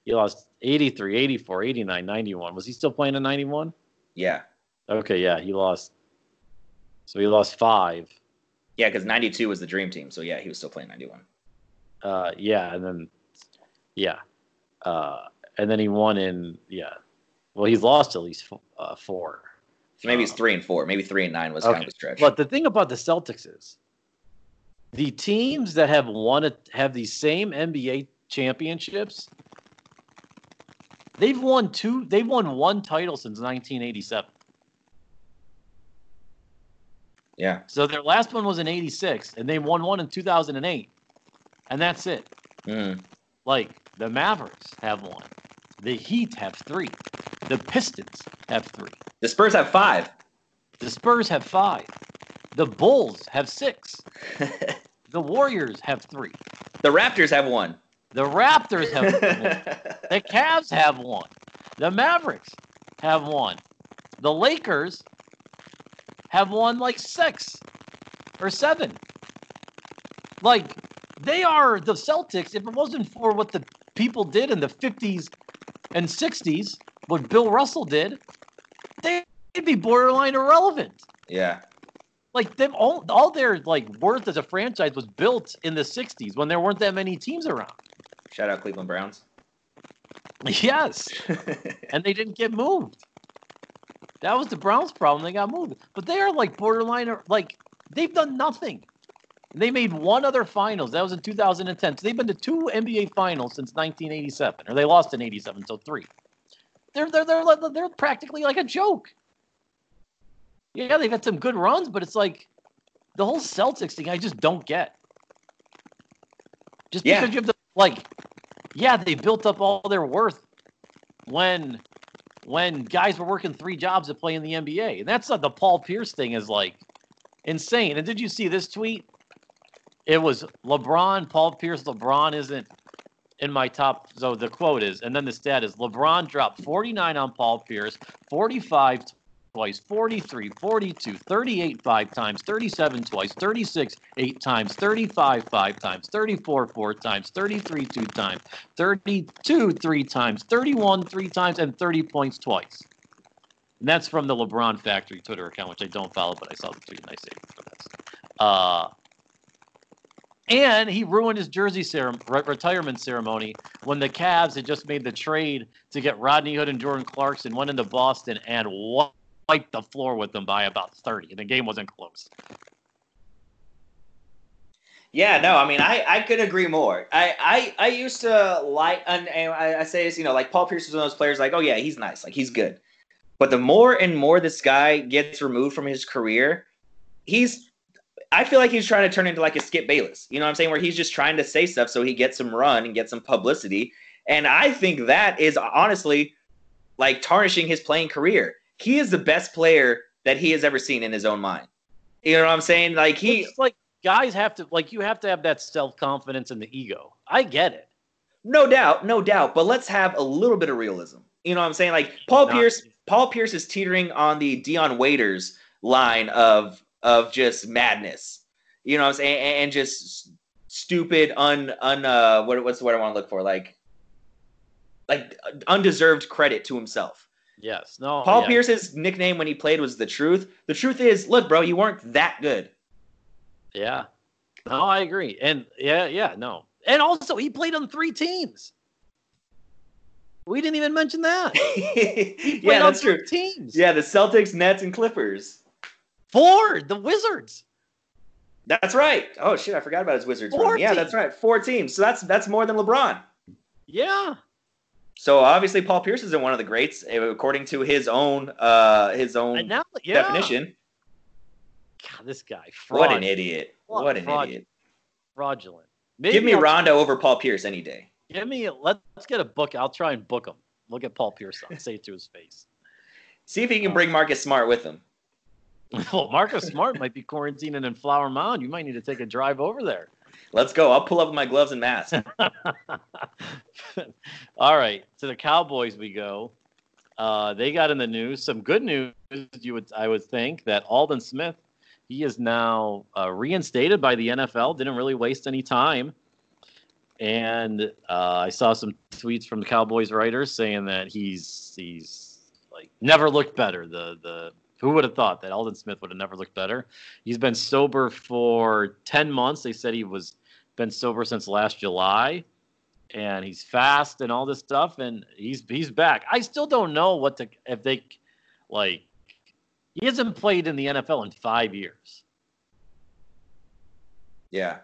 A: he lost 83, 84, 89, 91. Was he still playing in 91?
B: Yeah.
A: Okay, yeah, he lost. So he lost five.
B: Yeah, because 92 was the dream team. So yeah, he was still playing 91.
A: Uh, yeah, and then, yeah. Uh, and then he won in, yeah. Well, he's lost at least uh, four.
B: So maybe it's three and four. Maybe three and nine was okay. kind of a stretch.
A: But the thing about the Celtics is the teams that have won have these same NBA championships They've won two. They've won one title since 1987.
B: Yeah.
A: So their last one was in '86, and they won one in 2008, and that's it.
B: Mm.
A: Like the Mavericks have one, the Heat have three, the Pistons have three,
B: the Spurs have five,
A: the Spurs have five, the Bulls have six, the Warriors have three,
B: the Raptors have one.
A: The Raptors have one. The Cavs have one. The Mavericks have one. The Lakers have won like six or seven. Like they are the Celtics. If it wasn't for what the people did in the 50s and 60s, what Bill Russell did, they'd be borderline irrelevant.
B: Yeah.
A: Like them all, all their like worth as a franchise was built in the 60s when there weren't that many teams around.
B: Shout out Cleveland Browns.
A: Yes. and they didn't get moved. That was the Browns' problem. They got moved. But they are like borderline, like, they've done nothing. They made one other finals. That was in 2010. So they've been to two NBA finals since 1987, or they lost in 87, so three. They're, they're, they're, they're practically like a joke. Yeah, they've had some good runs, but it's like the whole Celtics thing, I just don't get. Just because you have the like, yeah, they built up all their worth when when guys were working three jobs to play in the NBA. And that's not the Paul Pierce thing is like insane. And did you see this tweet? It was LeBron, Paul Pierce, LeBron isn't in my top. So the quote is, and then the stat is LeBron dropped 49 on Paul Pierce, 45 twice, 43, 42, 38 five times, 37 twice, 36 eight times, 35 five times, 34 four times, 33 two times, 32 three times, 31 three times, and 30 points twice. And that's from the LeBron Factory Twitter account, which I don't follow, but I saw the tweet and I saved it for this. Uh, and he ruined his jersey retirement ceremony when the Cavs had just made the trade to get Rodney Hood and Jordan Clarkson, went into Boston and what wiped the floor with them by about 30, and the game wasn't close.
B: Yeah, no, I mean, I, I could agree more. I, I, I used to like, and, I say this, you know, like Paul Pierce was one of those players, like, oh yeah, he's nice, like he's good. But the more and more this guy gets removed from his career, he's, I feel like he's trying to turn into like a Skip Bayless. You know what I'm saying? Where he's just trying to say stuff so he gets some run and gets some publicity. And I think that is honestly like tarnishing his playing career he is the best player that he has ever seen in his own mind. You know what I'm saying? Like he
A: it's like guys have to like you have to have that self confidence and the ego. I get it.
B: No doubt, no doubt. But let's have a little bit of realism. You know what I'm saying? Like Paul Not Pierce, Paul Pierce is teetering on the Dion Waiters line of of just madness. You know what I'm saying? And, and just stupid, un un uh what what's the word I want to look for? Like like undeserved credit to himself.
A: Yes. No.
B: Paul
A: yeah.
B: Pierce's nickname when he played was the truth. The truth is, look, bro, you weren't that good.
A: Yeah. No, I agree. And yeah, yeah, no. And also he played on three teams. We didn't even mention that.
B: Yeah,
A: on
B: that's
A: three
B: true.
A: Teams.
B: Yeah, the Celtics, Nets, and Clippers.
A: Four, the Wizards.
B: That's right. Oh shit, I forgot about his Wizards
A: Four.
B: Yeah, that's right. Four teams. So that's that's more than LeBron.
A: Yeah.
B: So obviously Paul Pierce isn't one of the greats eh, according to his own uh his own
A: now, yeah.
B: definition.
A: God, this guy. Fraud.
B: What an idiot.
A: What
B: What an
A: fraud-
B: idiot.
A: Fraudulent.
B: Give me
A: I'll-
B: Rondo over Paul Pierce any day.
A: Give me. Let's get a book. I'll try and book him. Look at Paul Pierce. on, Say it to his face.
B: See if he can
A: Oh.
B: bring Marcus Smart with him.
A: Well, Marcus Smart might be quarantining in Flower Mound. You might need to take a drive over there.
B: Let's go. I'll pull up my gloves and mask.
A: All right, to the Cowboys we go. Uh, they got in the news some good news. You would, I would think, that Aldon Smith, he is now uh, reinstated by the NFL. Didn't really waste any time, and uh, I saw some tweets from the Cowboys writers saying that he's he's like never looked better. The the who would have thought that Aldon Smith would have never looked better? He's been sober for ten months. They said he was been sober since last July and he's fast and all this stuff and he's he's back. I still don't know what to if they like he hasn't played in the NFL in 5 years.
B: yeah.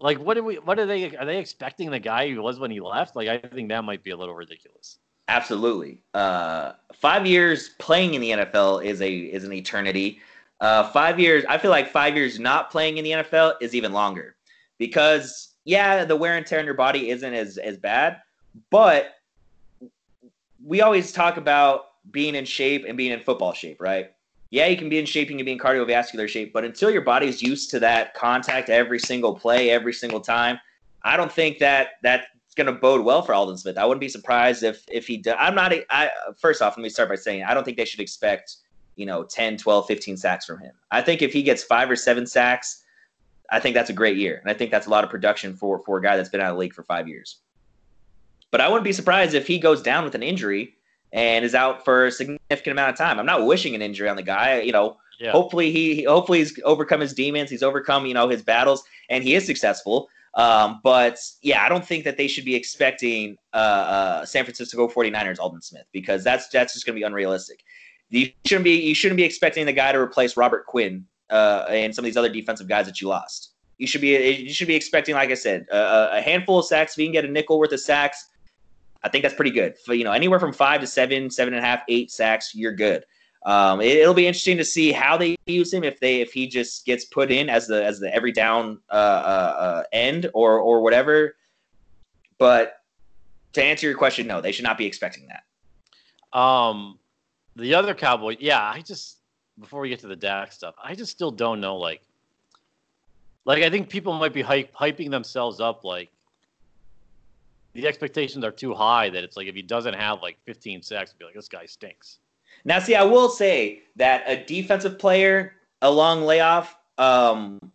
A: Like what do we what are they are they expecting the guy who was when he left? Like I think that might be a little ridiculous.
B: Absolutely. Uh, five years playing in the NFL is a is an eternity. Uh, five years. I feel like five years not playing in the NFL is even longer, because yeah, the wear and tear on your body isn't as as bad, but we always talk about being in shape and being in football shape, right? Yeah, you can be in shape, you can be in cardiovascular shape, but until your body's used to that contact every single play, every single time, I don't think that that's going to bode well for Aldon Smith. I wouldn't be surprised if if he does. I'm not. I first off, let me start by saying I don't think they should expect you know 10, 12, 15 sacks from him. I think if he gets five or seven sacks, I think that's a great year, and I think that's a lot of production for for a guy that's been out of the league for five years. But I wouldn't be surprised if he goes down with an injury and is out for a significant amount of time. I'm not wishing an injury on the guy. You know,
A: Yeah.
B: hopefully he he- hopefully he's overcome his demons. He's overcome you know his battles, and he is successful. Um, but yeah, I don't think that they should be expecting uh, uh, San Francisco 49ers Aldon Smith because that's that's just going to be unrealistic. You shouldn't be you shouldn't be expecting the guy to replace Robert Quinn uh, and some of these other defensive guys that you lost. You should be you should be expecting, like I said, a, a handful of sacks. If you can get a nickel worth of sacks, I think that's pretty good. For, you know, anywhere from five to seven, seven and a half, eight sacks, you're good. Um, it, will be interesting to see how they use him if they if he just gets put in as the as the every down uh, uh, uh, end or or whatever. But to answer your question, no, they should not be expecting that.
A: Um, the other Cowboy, yeah, I just before we get to the Dak stuff, I just still don't know. Like, like I think people might be hype, hyping themselves up. Like, the expectations are too high. That it's like if he doesn't have like 15 sacks, be like this guy stinks.
B: Now, see, I will say that a defensive player, a long layoff, um,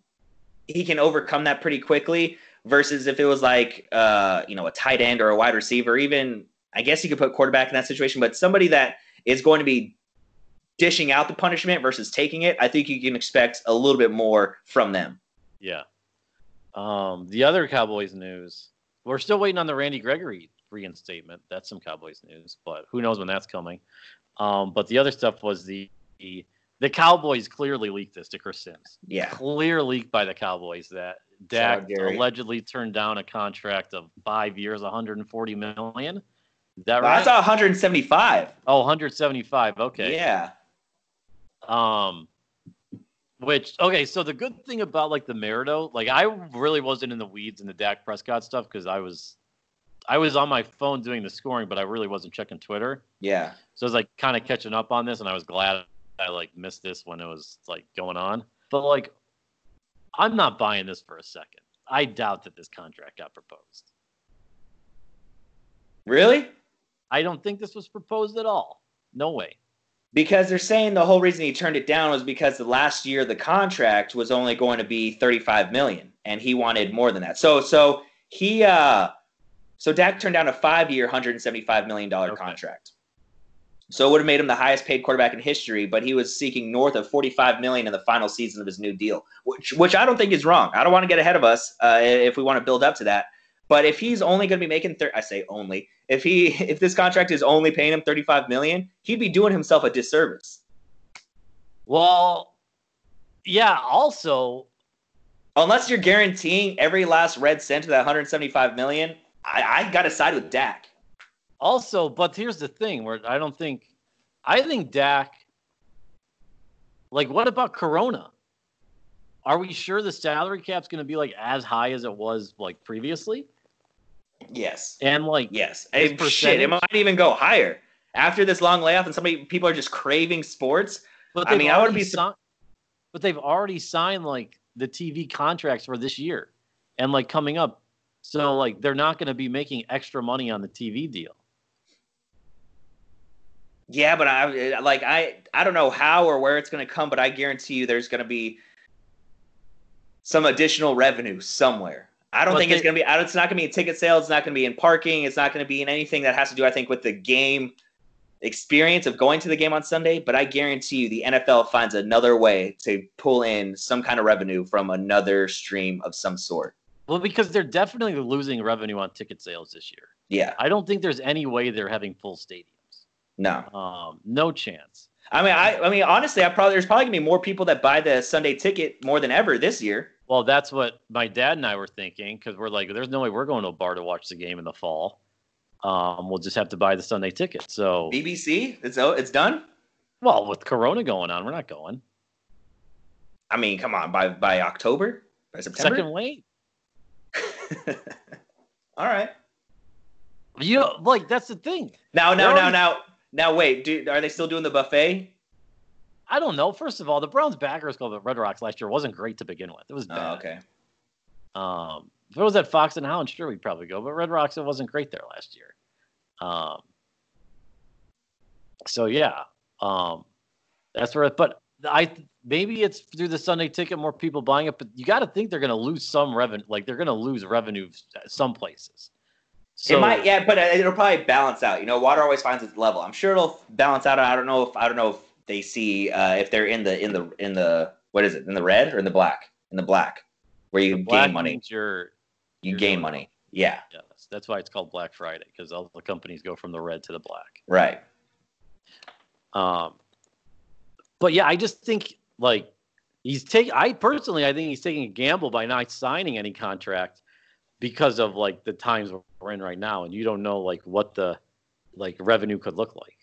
B: he can overcome that pretty quickly. Versus if it was like, uh, you know, a tight end or a wide receiver, even I guess you could put quarterback in that situation, but somebody that is going to be dishing out the punishment versus taking it, I think you can expect a little bit more from them.
A: Yeah. Um, the other Cowboys news, we're still waiting on the Randy Gregory reinstatement. That's some Cowboys news, but who knows when that's coming. Um, but the other stuff was the the, the Cowboys clearly leaked this to Chris Sims.
B: Yeah.
A: Clear leak by the Cowboys that Dak allegedly turned down a contract of five years, 140 million. Is that
B: Well, I
A: right?
B: saw 175.
A: oh, 175. Okay.
B: Yeah.
A: Um, which okay, so the good thing about like the Maridoe, like I really wasn't in the weeds in the Dak Prescott stuff because I was, I was on my phone doing the scoring, but I really wasn't checking Twitter.
B: Yeah.
A: So I was like kind of catching up on this, and I was glad I like missed this when it was like going on. But like, I'm not buying this for a second. I doubt that this contract got proposed.
B: Really?
A: I don't think this was proposed at all. No way.
B: Because they're saying the whole reason he turned it down was because the last year the contract was only going to be 35 million and he wanted more than that. So so he uh so Dak turned down a 5-year 175 million dollar okay. contract. So it would have made him the highest paid quarterback in history, but he was seeking north of 45 million in the final season of his new deal, which which I don't think is wrong. I don't want to get ahead of us uh, if we want to build up to that. But if he's only going to be making, thir- I say only, if he if this contract is only paying him 35 million, he'd be doing himself a disservice.
A: Well, yeah. Also,
B: unless you're guaranteeing every last red cent to that 175 million, I, I got to side with Dak.
A: Also, but here's the thing: where I don't think, I think Dak. Like, what about Corona? Are we sure the salary cap's going to be like as high as it was like previously?
B: Yes.
A: And like
B: yes, hey, shit, it might even go higher after this long layoff, and somebody people are just craving sports. But I mean, I would be. Si-
A: but they've already signed like the TV contracts for this year, and like coming up, so like they're not going to be making extra money on the TV deal.
B: Yeah, but I like I I don't know how or where it's going to come, but I guarantee you there's going to be some additional revenue somewhere. I don't but think they, it's going to be. It's not going to be in ticket sales. It's not going to be in parking. It's not going to be in anything that has to do, I think, with the game experience of going to the game on Sunday. But I guarantee you, the NFL finds another way to pull in some kind of revenue from another stream of some sort.
A: Well, because they're definitely losing revenue on ticket sales this year.
B: Yeah,
A: I don't think there's any way they're having full stadiums.
B: No,
A: um, no chance.
B: I mean, I, I mean, honestly, I probably there's probably gonna be more people that buy the Sunday ticket more than ever this year.
A: Well, that's what my dad and I were thinking because we're like, there's no way we're going to a bar to watch the game in the fall. Um, we'll just have to buy the Sunday ticket. So
B: BBC, it's it's done.
A: Well, with Corona going on, we're not going.
B: I mean, come on, by by October, by September,
A: second wait.
B: All right.
A: You know, like that's the thing.
B: Now, now, now, now, now. Wait, do, are they still doing the buffet?
A: I don't know. First of all, the Browns backers club at Red Rocks last year wasn't great to begin with. It was oh, bad.
B: Oh, okay.
A: Um, if it was at Fox and Hound, sure we'd probably go, but Red Rocks it wasn't great there last year. Um, so yeah, um, that's where. It, but I maybe it's through the Sunday ticket, more people buying it, but you got to think they're going to lose some revenue. Like they're going to lose revenue some places.
B: So, it might, yeah, but it'll probably balance out. You know, water always finds its level. I'm sure it'll balance out. I don't know if I don't know if they see uh, if they're in the in the in the what is it in the red or in the black in the black where you gain money.
A: You're,
B: you you're gain money. Yeah.
A: Yes, that's why it's called Black Friday because all the companies go from the red to the black.
B: Right.
A: Um, but yeah, I just think like he's taking. I personally, I think he's taking a gamble by not signing any contract because of like the times we're in right now, and you don't know like what the like revenue could look like.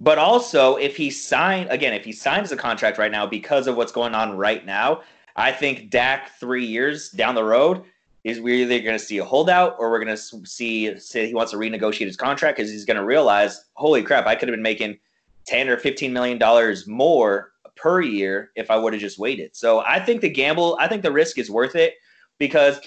B: But also, if he signed again, if he signs a contract right now because of what's going on right now, I think Dak three years down the road is we're either going to see a holdout or we're going to see say he wants to renegotiate his contract because he's going to realize, holy crap, I could have been making ten or fifteen million dollars more per year if I would have just waited. So I think the gamble, I think the risk is worth it because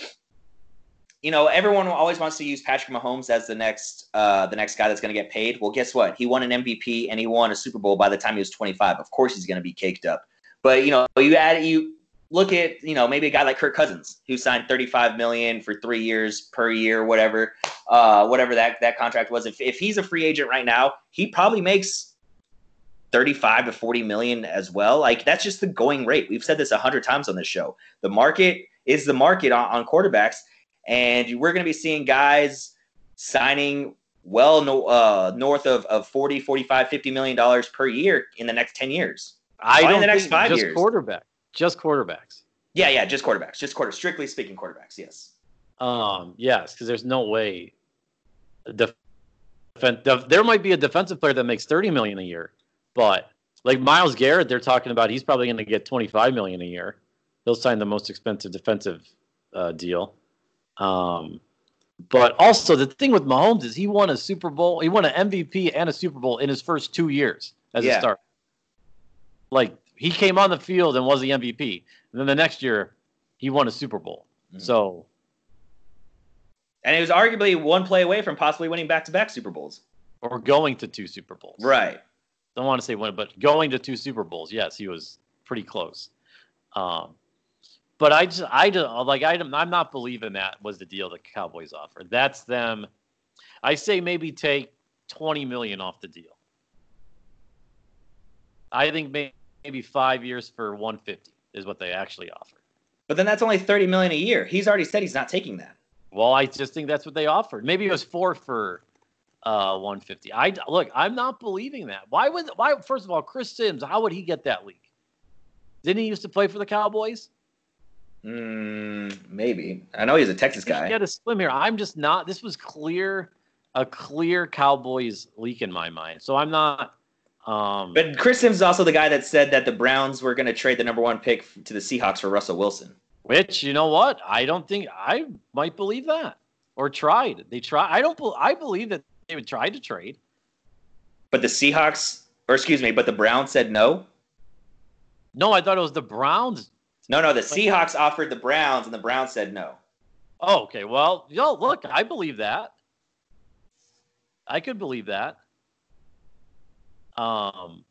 B: you know, everyone always wants to use Patrick Mahomes as the next uh, the next guy that's going to get paid. Well, guess what? He won an MVP and he won a Super Bowl by the time he was 25. Of course, he's going to be caked up. But you know, you add you look at you know maybe a guy like Kirk Cousins who signed 35 million for three years per year, whatever, uh, whatever that that contract was. If if he's a free agent right now, he probably makes 35 to 40 million as well. Like that's just the going rate. We've said this a hundred times on this show. The market is the market on, on quarterbacks and we're going to be seeing guys signing well no, uh, north of, of 40, 45, 50 million dollars per year in the next 10 years.
A: I don't in the next five just years. quarterback, just quarterbacks.
B: Yeah, yeah, just quarterbacks, just quarter. Strictly speaking, quarterbacks. Yes.
A: Um. Yes, because there's no way. Def- def- there might be a defensive player that makes 30 million a year, but like Myles Garrett, they're talking about he's probably going to get 25 million a year. He'll sign the most expensive defensive uh, deal. Um, but also the thing with Mahomes is he won a Super Bowl, he won an MVP and a Super Bowl in his first two years as yeah. a starter. Like he came on the field and was the MVP, and then the next year he won a Super Bowl. Mm-hmm. So,
B: and he was arguably one play away from possibly winning back-to-back Super Bowls
A: or going to two Super Bowls.
B: Right.
A: Don't want to say win, but going to two Super Bowls. Yes, he was pretty close. Um, but I just, I don't like, I, I'm not believing that was the deal the Cowboys offered. That's them. I say maybe take 20 million off the deal. I think maybe five years for 150 is what they actually offered.
B: But then that's only 30 million a year. He's already said he's not taking that.
A: Well, I just think that's what they offered. Maybe it was four for uh, 150. I look, I'm not believing that. Why would why first of all, Chris Sims, how would he get that league? Didn't he used to play for the Cowboys?
B: Mm, maybe. I know he's a Texas guy.
A: He had a slim here. I'm just not. This was clear, a clear Cowboys leak in my mind. So I'm not. Um,
B: but Chris Sims is also the guy that said that the Browns were going to trade the number one pick to the Seahawks for Russell Wilson.
A: Which you know what? I don't think I might believe that or tried. They try. I don't. I believe that they would try to trade.
B: But the Seahawks, or excuse me, but the Browns said no.
A: No, I thought it was the Browns.
B: No, no, the Seahawks offered the Browns, and the Browns said no.
A: Oh, okay. Well, yo, look, I believe that. I could believe that. Um,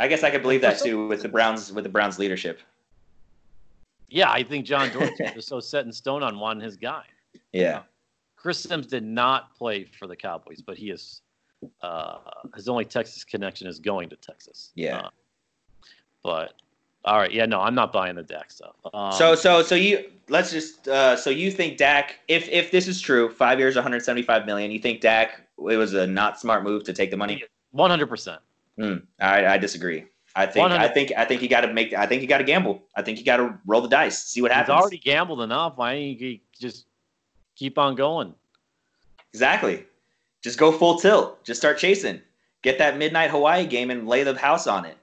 B: I guess I could believe that too with the Browns with the Browns leadership.
A: Yeah, I think John Dorsey was so set in stone on wanting his guy.
B: Yeah.
A: Chris Sims did not play for the Cowboys, but he is uh, his only Texas connection is going to Texas.
B: Yeah.
A: Uh, but all right, yeah, no, I'm not buying the Dak stuff.
B: Um, so, so, so you let's just uh, so you think Dak, if if this is true, five years, 175 million, you think Dak it was a not smart move to take the money?
A: 100. percent
B: hmm, I I disagree. I think 100. I think I think you got to make. I think you got to gamble. I think you got to roll the dice, see what happens.
A: He's already gambled enough. Why don't you just keep on going.
B: Exactly. Just go full tilt. Just start chasing. Get that midnight Hawaii game and lay the house on it.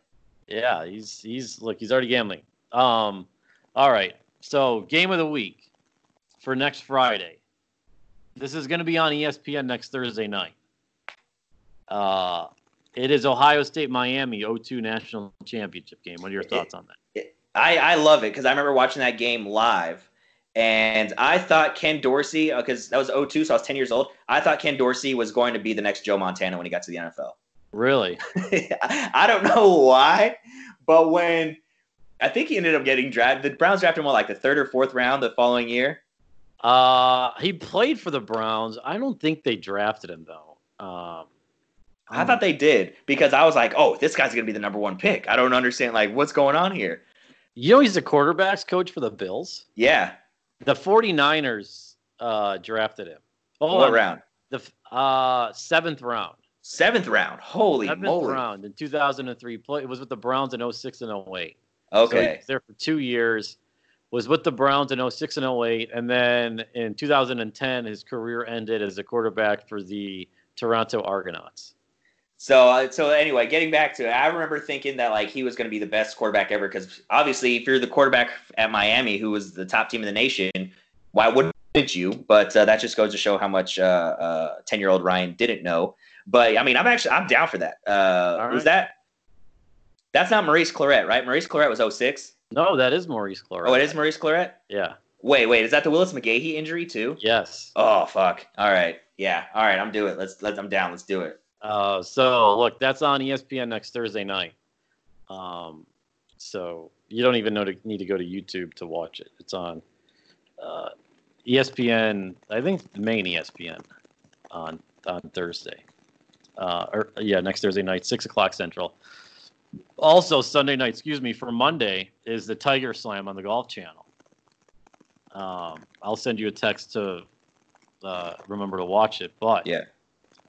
A: Yeah, he's he's look, he's already gambling. Um, all right. So game of the week for next Friday. This is going to be on ESPN next Thursday night. Uh, it is Ohio State Miami 0-2 national championship game. What are your thoughts on that?
B: I, I love it because I remember watching that game live and I thought Ken Dorsey, because uh, that was 02, so I was 10 years old. I thought Ken Dorsey was going to be the next Joe Montana when he got to the NFL.
A: Really?
B: I don't know why, but when I think he ended up getting drafted, the Browns drafted him like the third or fourth round the following year.
A: Uh, he played for the Browns. I don't think they drafted him though. Um,
B: I thought they did because I was like, oh, this guy's gonna be the number one pick. I don't understand like what's going on here.
A: You know, he's the quarterbacks coach for the Bills.
B: Yeah,
A: the 49ers uh, drafted him.
B: Oh, what round?
A: The uh, seventh round.
B: Seventh round. Holy
A: seventh
B: moly.
A: round in 2003. Play, it was with the Browns in 06 and 08.
B: Okay.
A: So there for two years. Was with the Browns in 06 and 08. And then in 2010, his career ended as a quarterback for the Toronto Argonauts.
B: So, uh, so anyway, getting back to it, I remember thinking that like he was going to be the best quarterback ever because obviously, if you're the quarterback at Miami, who was the top team in the nation, why wouldn't you? But uh, that just goes to show how much ten uh, year old Ryan didn't know. But I mean, I'm actually I'm down for that. Uh, right. Was that? That's not Maurice Clarett, right? Maurice Clarett was 06?
A: No, that is Maurice Clarett.
B: Oh, it is Maurice Clarett.
A: Yeah.
B: Wait, wait, is that the Willis McGahee injury too?
A: Yes.
B: Oh fuck! All right, yeah, all right, I'm do it. Let's let I'm down. Let's do it.
A: Uh, so look, that's on ESPN next Thursday night. Um, so you don't even know to need to go to YouTube to watch it. It's on uh, ESPN. I think the main ESPN on on Thursday. Uh, or yeah, next Thursday night, six o'clock Central. Also Sunday night, excuse me, for Monday is the Tiger Slam on the Golf Channel. Um, I'll send you a text to uh, remember to watch it. But
B: yeah,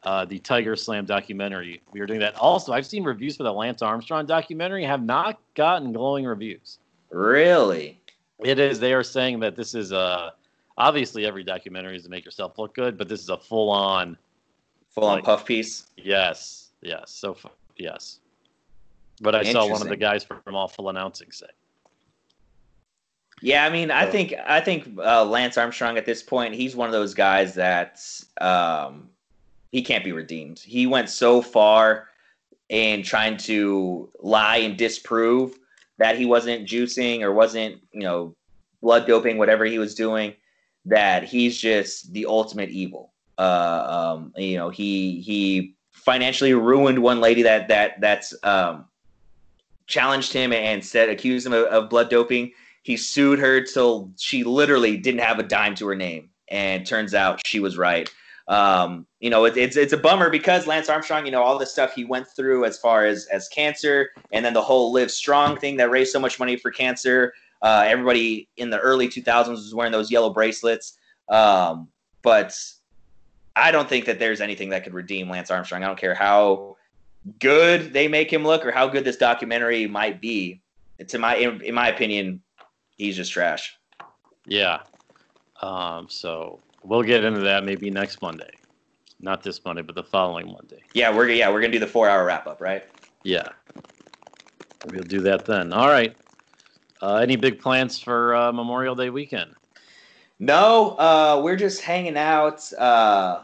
A: uh, the Tiger Slam documentary. We are doing that. Also, I've seen reviews for the Lance Armstrong documentary have not gotten glowing reviews.
B: Really?
A: It is. They are saying that this is a. Uh, obviously, every documentary is to make yourself look good, but this is a full on.
B: Full on like, puff piece?
A: Yes. Yes. So, yes. But I saw one of the guys from Awful Announcing say.
B: Yeah, I mean, I think I think uh, Lance Armstrong at this point, he's one of those guys that um, he can't be redeemed. He went so far in trying to lie and disprove that he wasn't juicing or wasn't, you know, blood doping, whatever he was doing, that he's just the ultimate evil. Uh, um, you know, he he financially ruined one lady that that that's um, challenged him and said accused him of, of blood doping. He sued her till she literally didn't have a dime to her name, and turns out she was right. Um, you know, it, it's it's a bummer because Lance Armstrong, you know, all the stuff he went through as far as as cancer, and then the whole Live Strong thing that raised so much money for cancer. Uh, everybody in the early 2000s was wearing those yellow bracelets, um, but I don't think that there's anything that could redeem Lance Armstrong. I don't care how good they make him look or how good this documentary might be. To my, in, in my opinion, he's just trash.
A: Yeah. Um, so we'll get into that maybe next Monday, not this Monday, but the following Monday.
B: Yeah, we're yeah we're gonna do the four hour wrap up, right?
A: Yeah. We'll do that then. All right. Uh, any big plans for uh, Memorial Day weekend?
B: No, uh, we're just hanging out. Uh,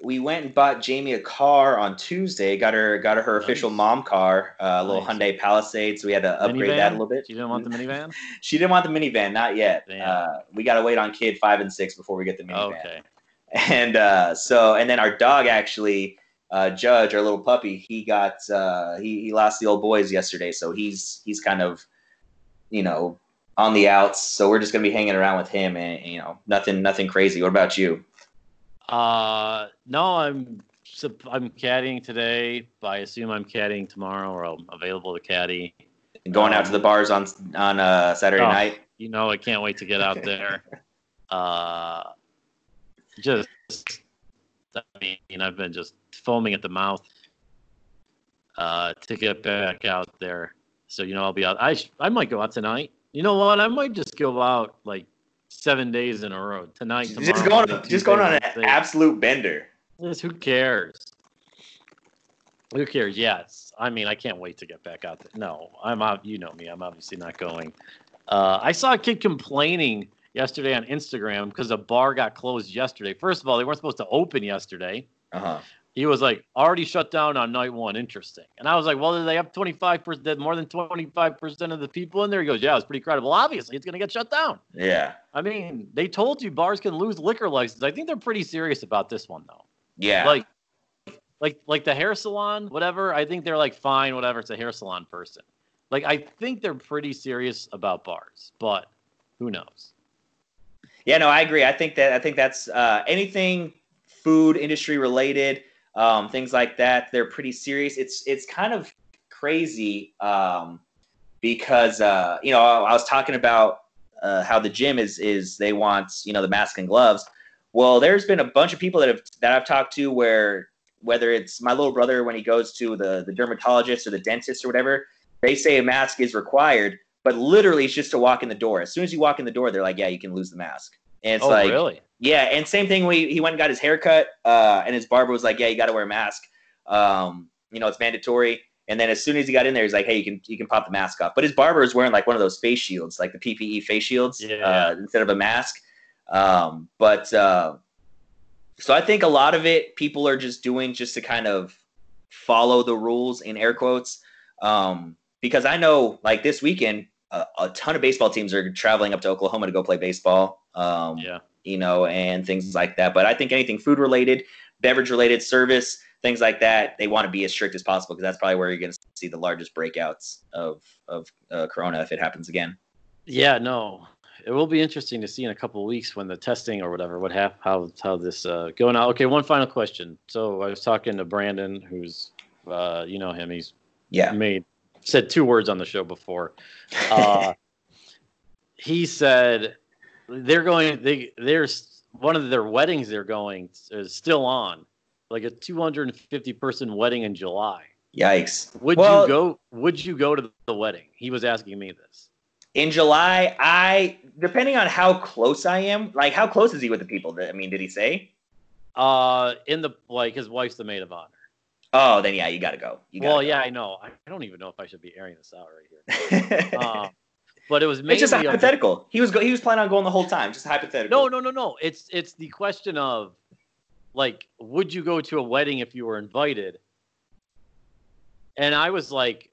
B: we went and bought Jamie a car on Tuesday. Got her got her her official mom car, uh, a little
A: Nice.
B: Hyundai Palisade. So we had to upgrade
A: Minivan?
B: that a little bit.
A: You didn't want the minivan?
B: She didn't want the minivan, not yet. Uh, we got to wait on kid five and six before we get the minivan.
A: okay.
B: And uh, so, and then our dog actually, uh, Judge, our little puppy, he got uh, he he lost the old boys yesterday, so he's he's kind of, you know, on the outs. So we're just gonna be hanging around with him, and you know, nothing nothing crazy. What about you?
A: Uh, no, I'm I'm caddying today. But I assume I'm caddying tomorrow, or I'm available to caddy.
B: Going out to the bars on on uh, Saturday
A: Oh.
B: night.
A: You know, I can't wait to get out there. uh, just, I mean, I've been just foaming at the mouth uh, to get back out there. So you know, I'll be out. I sh- I might go out tonight. You know what? I might just go out like seven days in a row tonight.
B: Just
A: tomorrow,
B: going
A: Monday,
B: just going on an
A: Wednesday.
B: absolute bender.
A: Just who cares? Who cares? Yes. I mean, I can't wait to get back out there. No, I'm out. You know me. I'm obviously not going. Uh, I saw a kid complaining yesterday on Instagram because a bar got closed yesterday. First of all, they weren't supposed to open yesterday.
B: Uh huh.
A: He was like, already shut down on night one. Interesting. And I was like, well, did they have 25%, more than 25% of the people in there? He goes, yeah, it's pretty credible. Obviously, it's going to get shut down.
B: Yeah.
A: I mean, they told you bars can lose liquor license. I think they're pretty serious about this one, though
B: Yeah.
A: like like like the hair salon whatever i think they're like fine whatever it's a hair salon person like i think they're pretty serious about bars but who knows
B: Yeah, no, I agree. I think that I think that's uh, anything food industry related, um, things like that. They're pretty serious. It's it's kind of crazy um, because uh, you know I, I was talking about uh, how the gym is is they want you know the mask and gloves. Well, there's been a bunch of people that have that I've talked to where whether it's my little brother when he goes to the the dermatologist or the dentist or whatever, they say a mask is required but literally it's just to walk in the door. As soon as you walk in the door, they're like, "Yeah, you can lose the mask." And it's
A: oh
B: like,
A: really
B: yeah, and same thing. We he went and got his hair cut, uh, and his barber was like, "Yeah, you got to wear a mask. Um, you know, it's mandatory." And then as soon as he got in there, he's like, "Hey, you can you can pop the mask off." But his barber is wearing like one of those face shields, like the PPE face shields,
A: Yeah.
B: uh, instead of a mask. Um, but uh, so I think a lot of it people are just doing just to kind of follow the rules in air quotes. Um, because I know like this weekend, a, a ton of baseball teams are traveling up to Oklahoma to go play baseball. Um,
A: yeah
B: you know, and things like that. But I think anything food related, beverage related, service, things like that, they want to be as strict as possible because that's probably where you're going to see the largest breakouts of of uh, Corona if it happens again.
A: yeah no it will be interesting to see in a couple of weeks when the testing or whatever what hap- how how this uh going out okay one final question so i was talking to brandon who's uh you know him he's
B: Yeah,
A: made said two words on the show before. Uh, he said they're going. They there's one of their weddings they're going is still on, like a 250 person wedding in July.
B: yikes.
A: Would
B: Well-
A: you go? Would you go to the wedding? He was asking me this.
B: In July, I depending on how close I am, like how close is he with the people? I mean, did he say?
A: Uh, in the like his wife's the maid of honor.
B: Oh, then yeah, you got to go. You gotta
A: Well,
B: go.
A: yeah, I know. I don't even know if I should be airing this out right here. Um, but it was mainly
B: it's just hypothetical. He was go- he was planning on going the whole time. Just hypothetical.
A: No, no, no, no. It's it's the question of like, would you go to a wedding if you were invited? And I was like,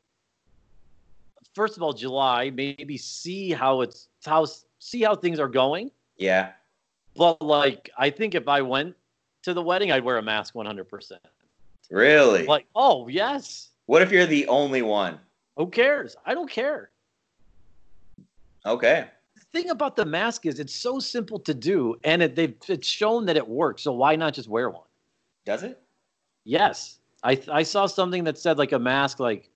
A: first of all, July, maybe see how it's how see how things are going.
B: Yeah.
A: But like, I think if I went to the wedding, I'd wear a mask 100%.
B: Really?
A: Like, oh yes.
B: What if you're the only one?
A: Who cares? I don't care.
B: Okay.
A: The thing about the mask is it's so simple to do, and it, they've it's shown that it works. So why not just wear one?
B: Does it?
A: Yes, I I saw something that said like a mask like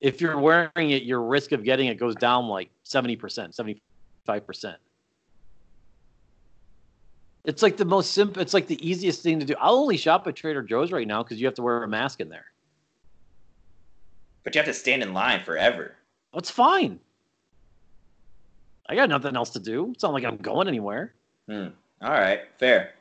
A: if you're wearing it, your risk of getting it goes down like seventy percent, seventy five percent. It's like the most simple. It's like the easiest thing to do. I'll only shop at Trader Joe's right now because you have to wear a mask in there.
B: But you have to stand in line forever.
A: That's fine. I got nothing else to do. It's not like I'm going anywhere.
B: Hmm. All right, fair.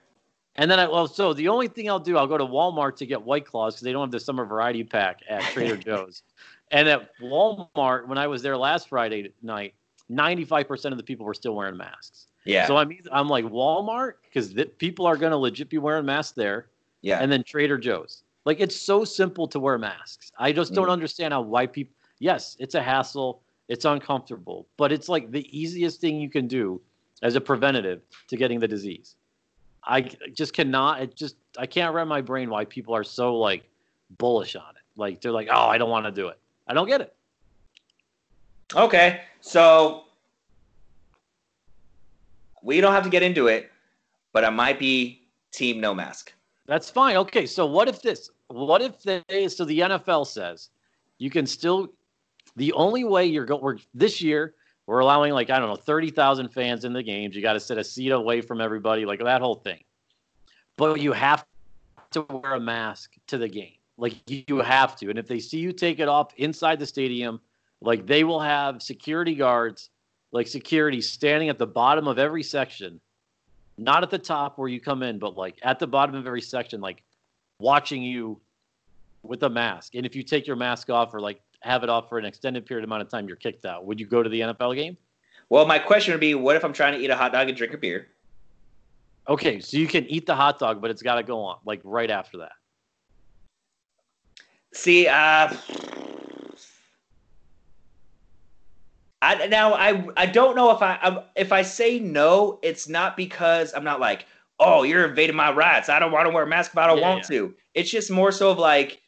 A: And then I well, so the only thing I'll do, I'll go to Walmart to get White Claws because they don't have the summer variety pack at Trader Joe's. And at Walmart, when I was there last Friday night, 95% of the people were still wearing masks.
B: Yeah.
A: So I'm I'm like Walmart because people are going to legit be wearing masks there.
B: yeah.
A: And then Trader Joe's. Like it's so simple to wear masks. I just don't
B: Mm.
A: understand how why people. Yes, it's a hassle. It's uncomfortable, but it's like the easiest thing you can do as a preventative to getting the disease. I just cannot. It just I can't wrap my brain why people are so like bullish on it. Like they're like, oh, I don't want to do it. I don't get it.
B: Okay, so we don't have to get into it, but I might be team no mask.
A: That's fine. Okay, so what if this? What if they? So the NFL says you can still. The only way you're going. This year. We're allowing like I don't know thirty thousand fans in the games. You got to sit a seat away from everybody, like that whole thing. But you have to wear a mask to the game. Like you have to. And if they see you take it off inside the stadium, like they will have security guards, like security standing at the bottom of every section not at the top where you come in, but like at the bottom of every section, like watching you with a mask. And if you take your mask off or like have it off for an extended period amount of time, you're kicked out. Would you go to the NFL game?
B: Well, my question would be, what if I'm trying to eat a hot dog and drink a beer?
A: Okay, so you can eat the hot dog, but it's got to go on like right after that.
B: See, uh, I now I I don't know if I I'm, if I say no, it's not because I'm not like, oh, you're invading my rights. I don't want to wear a mask if I don't
A: Yeah,
B: want to. It's just more so of like,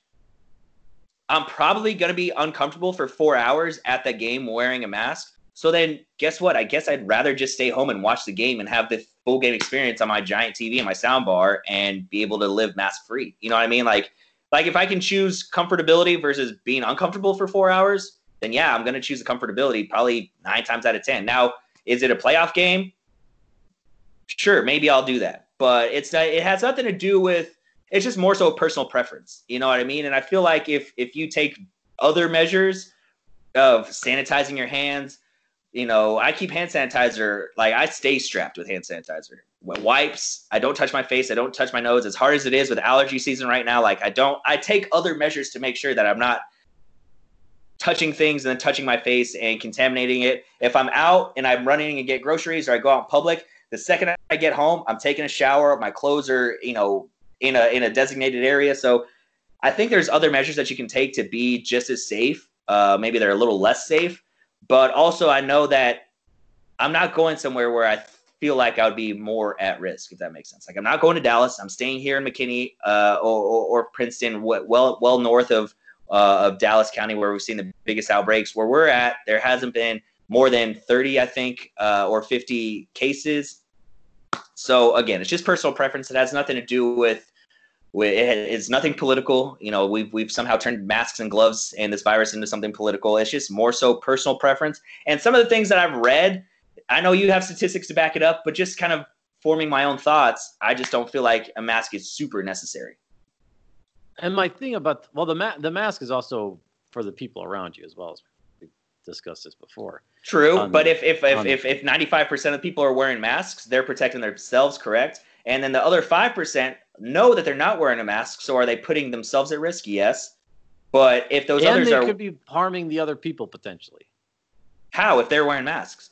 B: I'm probably gonna be uncomfortable for four hours at the game wearing a mask. So then, guess what? I guess I'd rather just stay home and watch the game and have the full game experience on my giant TV and my sound bar and be able to live mask free. You know what I mean? Like, like if I can choose comfortability versus being uncomfortable for four hours, then yeah, I'm gonna choose the comfortability probably nine times out of ten. Now, is it a playoff game? Sure, maybe I'll do that, but it's not, it has nothing to do with. It's just more so a personal preference. You know what I mean? And I feel like if if you take other measures of sanitizing your hands, you know, I keep hand sanitizer. Like I stay strapped with hand sanitizer. Wipes. I don't touch my face. I don't touch my nose. As hard as it is with allergy season right now, like I don't. I take other measures to make sure that I'm not touching things and then touching my face and contaminating it. If I'm out and I'm running and get groceries or I go out in public, the second I get home, I'm taking a shower. My clothes are, you know, in a in a designated area. So I think there's other measures that you can take to be just as safe. Uh, maybe they're a little less safe, but also I know that I'm not going somewhere where I feel like I would be more at risk, if that makes sense. Like I'm not going to Dallas. I'm staying here in McKinney uh, or, or, or Princeton, well well north of uh, of Dallas County, where we've seen the biggest outbreaks. Where we're at, there hasn't been more than 30, I think, uh, or 50 cases. So again, it's just personal preference. It has nothing to do with with it, it's nothing political. You know, we've we've somehow turned masks and gloves and this virus into something political. It's just more so personal preference. And some of the things that I've read, I know you have statistics to back it up, but just kind of forming my own thoughts, I just don't feel like a mask is super necessary.
A: And my thing about well, the ma- the mask is also for the people around you as well as we discussed this before.
B: True,
A: On
B: but if if if
A: um,
B: if if ninety five percent of people are wearing masks, they're protecting themselves, correct? And then the other five percent know that they're not wearing a mask, so are they putting themselves at risk? Yes. But if those
A: and
B: others
A: they
B: are
A: could be harming the other people potentially.
B: how if they're wearing masks?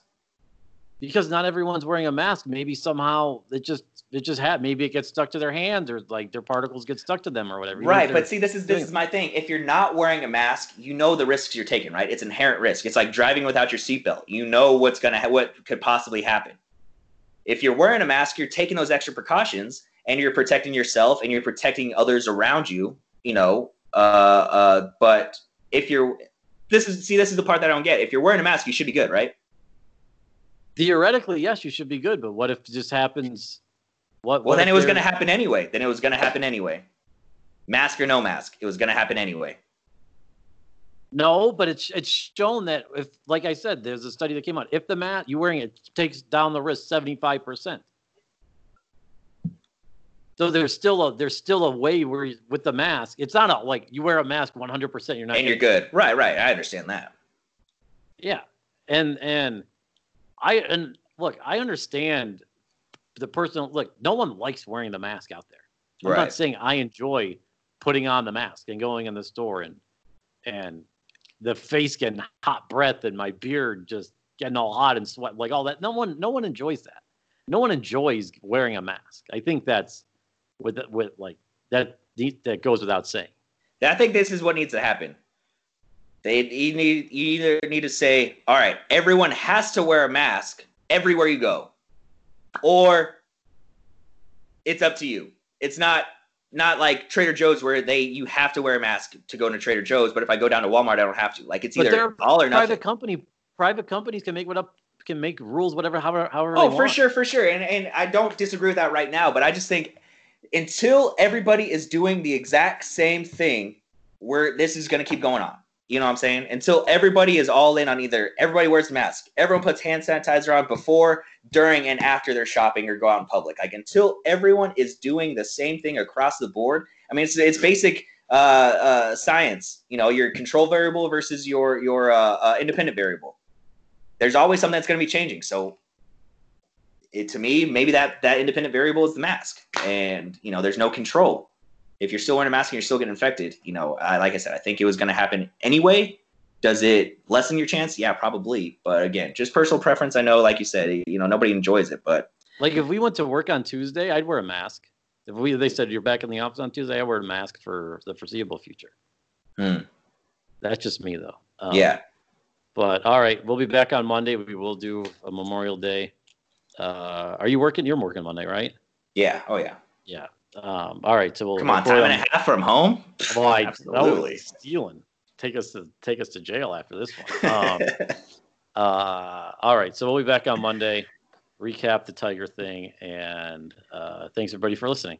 A: because not everyone's wearing a mask. Maybe somehow it just it just had maybe it gets stuck to their hands or like their particles get stuck to them or whatever.
B: Right, but see, this is this is my thing. If you're not wearing a mask, you know the risks you're taking. Right, it's inherent risk. It's like driving without your seatbelt. You know what's gonna ha- what could possibly happen. If you're wearing a mask, you're taking those extra precautions, and you're protecting yourself and you're protecting others around you. You know, uh, uh, but if you're this is see this is the part that I don't get. If you're wearing a mask, you should be good, right?
A: Theoretically, yes, you should be good. But what if it just happens? What?
B: Well, then it was going to happen anyway. Then it was going to happen anyway. Mask or no mask, it was going to happen anyway.
A: No, but it's it's shown that if, like I said, there's a study that came out. If the mask you're wearing it takes down the risk seventy five percent. So there's still a there's still a way where you, with the mask, it's not a like you wear a mask one hundred percent. You're not.
B: And you're good. Right, right. I understand that.
A: Yeah, and and I and look, I understand the person. Look, no one likes wearing the mask out there. I'm
B: Right.
A: not saying I enjoy putting on the mask and going in the store and and the face getting hot breath and my beard just getting all hot and sweat like all that. No one no one enjoys that. No one enjoys wearing a mask. I think that's with with like that that goes without saying.
B: I think this is what needs to happen. They you need you either need to say, all right, everyone has to wear a mask everywhere you go, or it's up to you. It's not not like Trader Joe's where they you have to wear a mask to go into Trader Joe's, but if I go down to Walmart, I don't have to. Like it's either all or nothing.
A: Private company private companies can make what up can make rules whatever however however
B: Oh, for sure, for sure. And and I don't disagree with that right now, but I just think until everybody is doing the exact same thing, where this is going to keep going on. You know what I'm saying? Until everybody is all in on either everybody wears a mask, everyone puts hand sanitizer on before, during, and after they're shopping or go out in public. Like until everyone is doing the same thing across the board. I mean, it's it's basic uh, uh, science. You know, your control variable versus your your uh, uh, independent variable. There's always something that's going to be changing. So it to me maybe that that independent variable is the mask and you know there's no control if you're still wearing a mask and you're still getting infected you know I, like i said i think it was going to happen anyway does it lessen your chance yeah probably but again just personal preference i know like you said you know nobody enjoys it but
A: Like if we went to work on Tuesday, I'd wear a mask. If we they said you're back in the office on Tuesday, I wear a mask for the foreseeable future.
B: Hmm.
A: That's just me though. Um,
B: yeah
A: But all right, we'll be back on Monday. We will do a Memorial Day. Uh, are you working? You're working Monday, right?
B: yeah oh yeah
A: Yeah. Um, all right. So we'll
B: come on
A: report
B: time and a half from home
A: Well, I,
B: Absolutely.
A: Absolutely. stealing. Take us to take us to jail after this one. Um, uh, all right. So we'll be back on Monday. Recap the Tiger thing, and uh, thanks everybody for listening.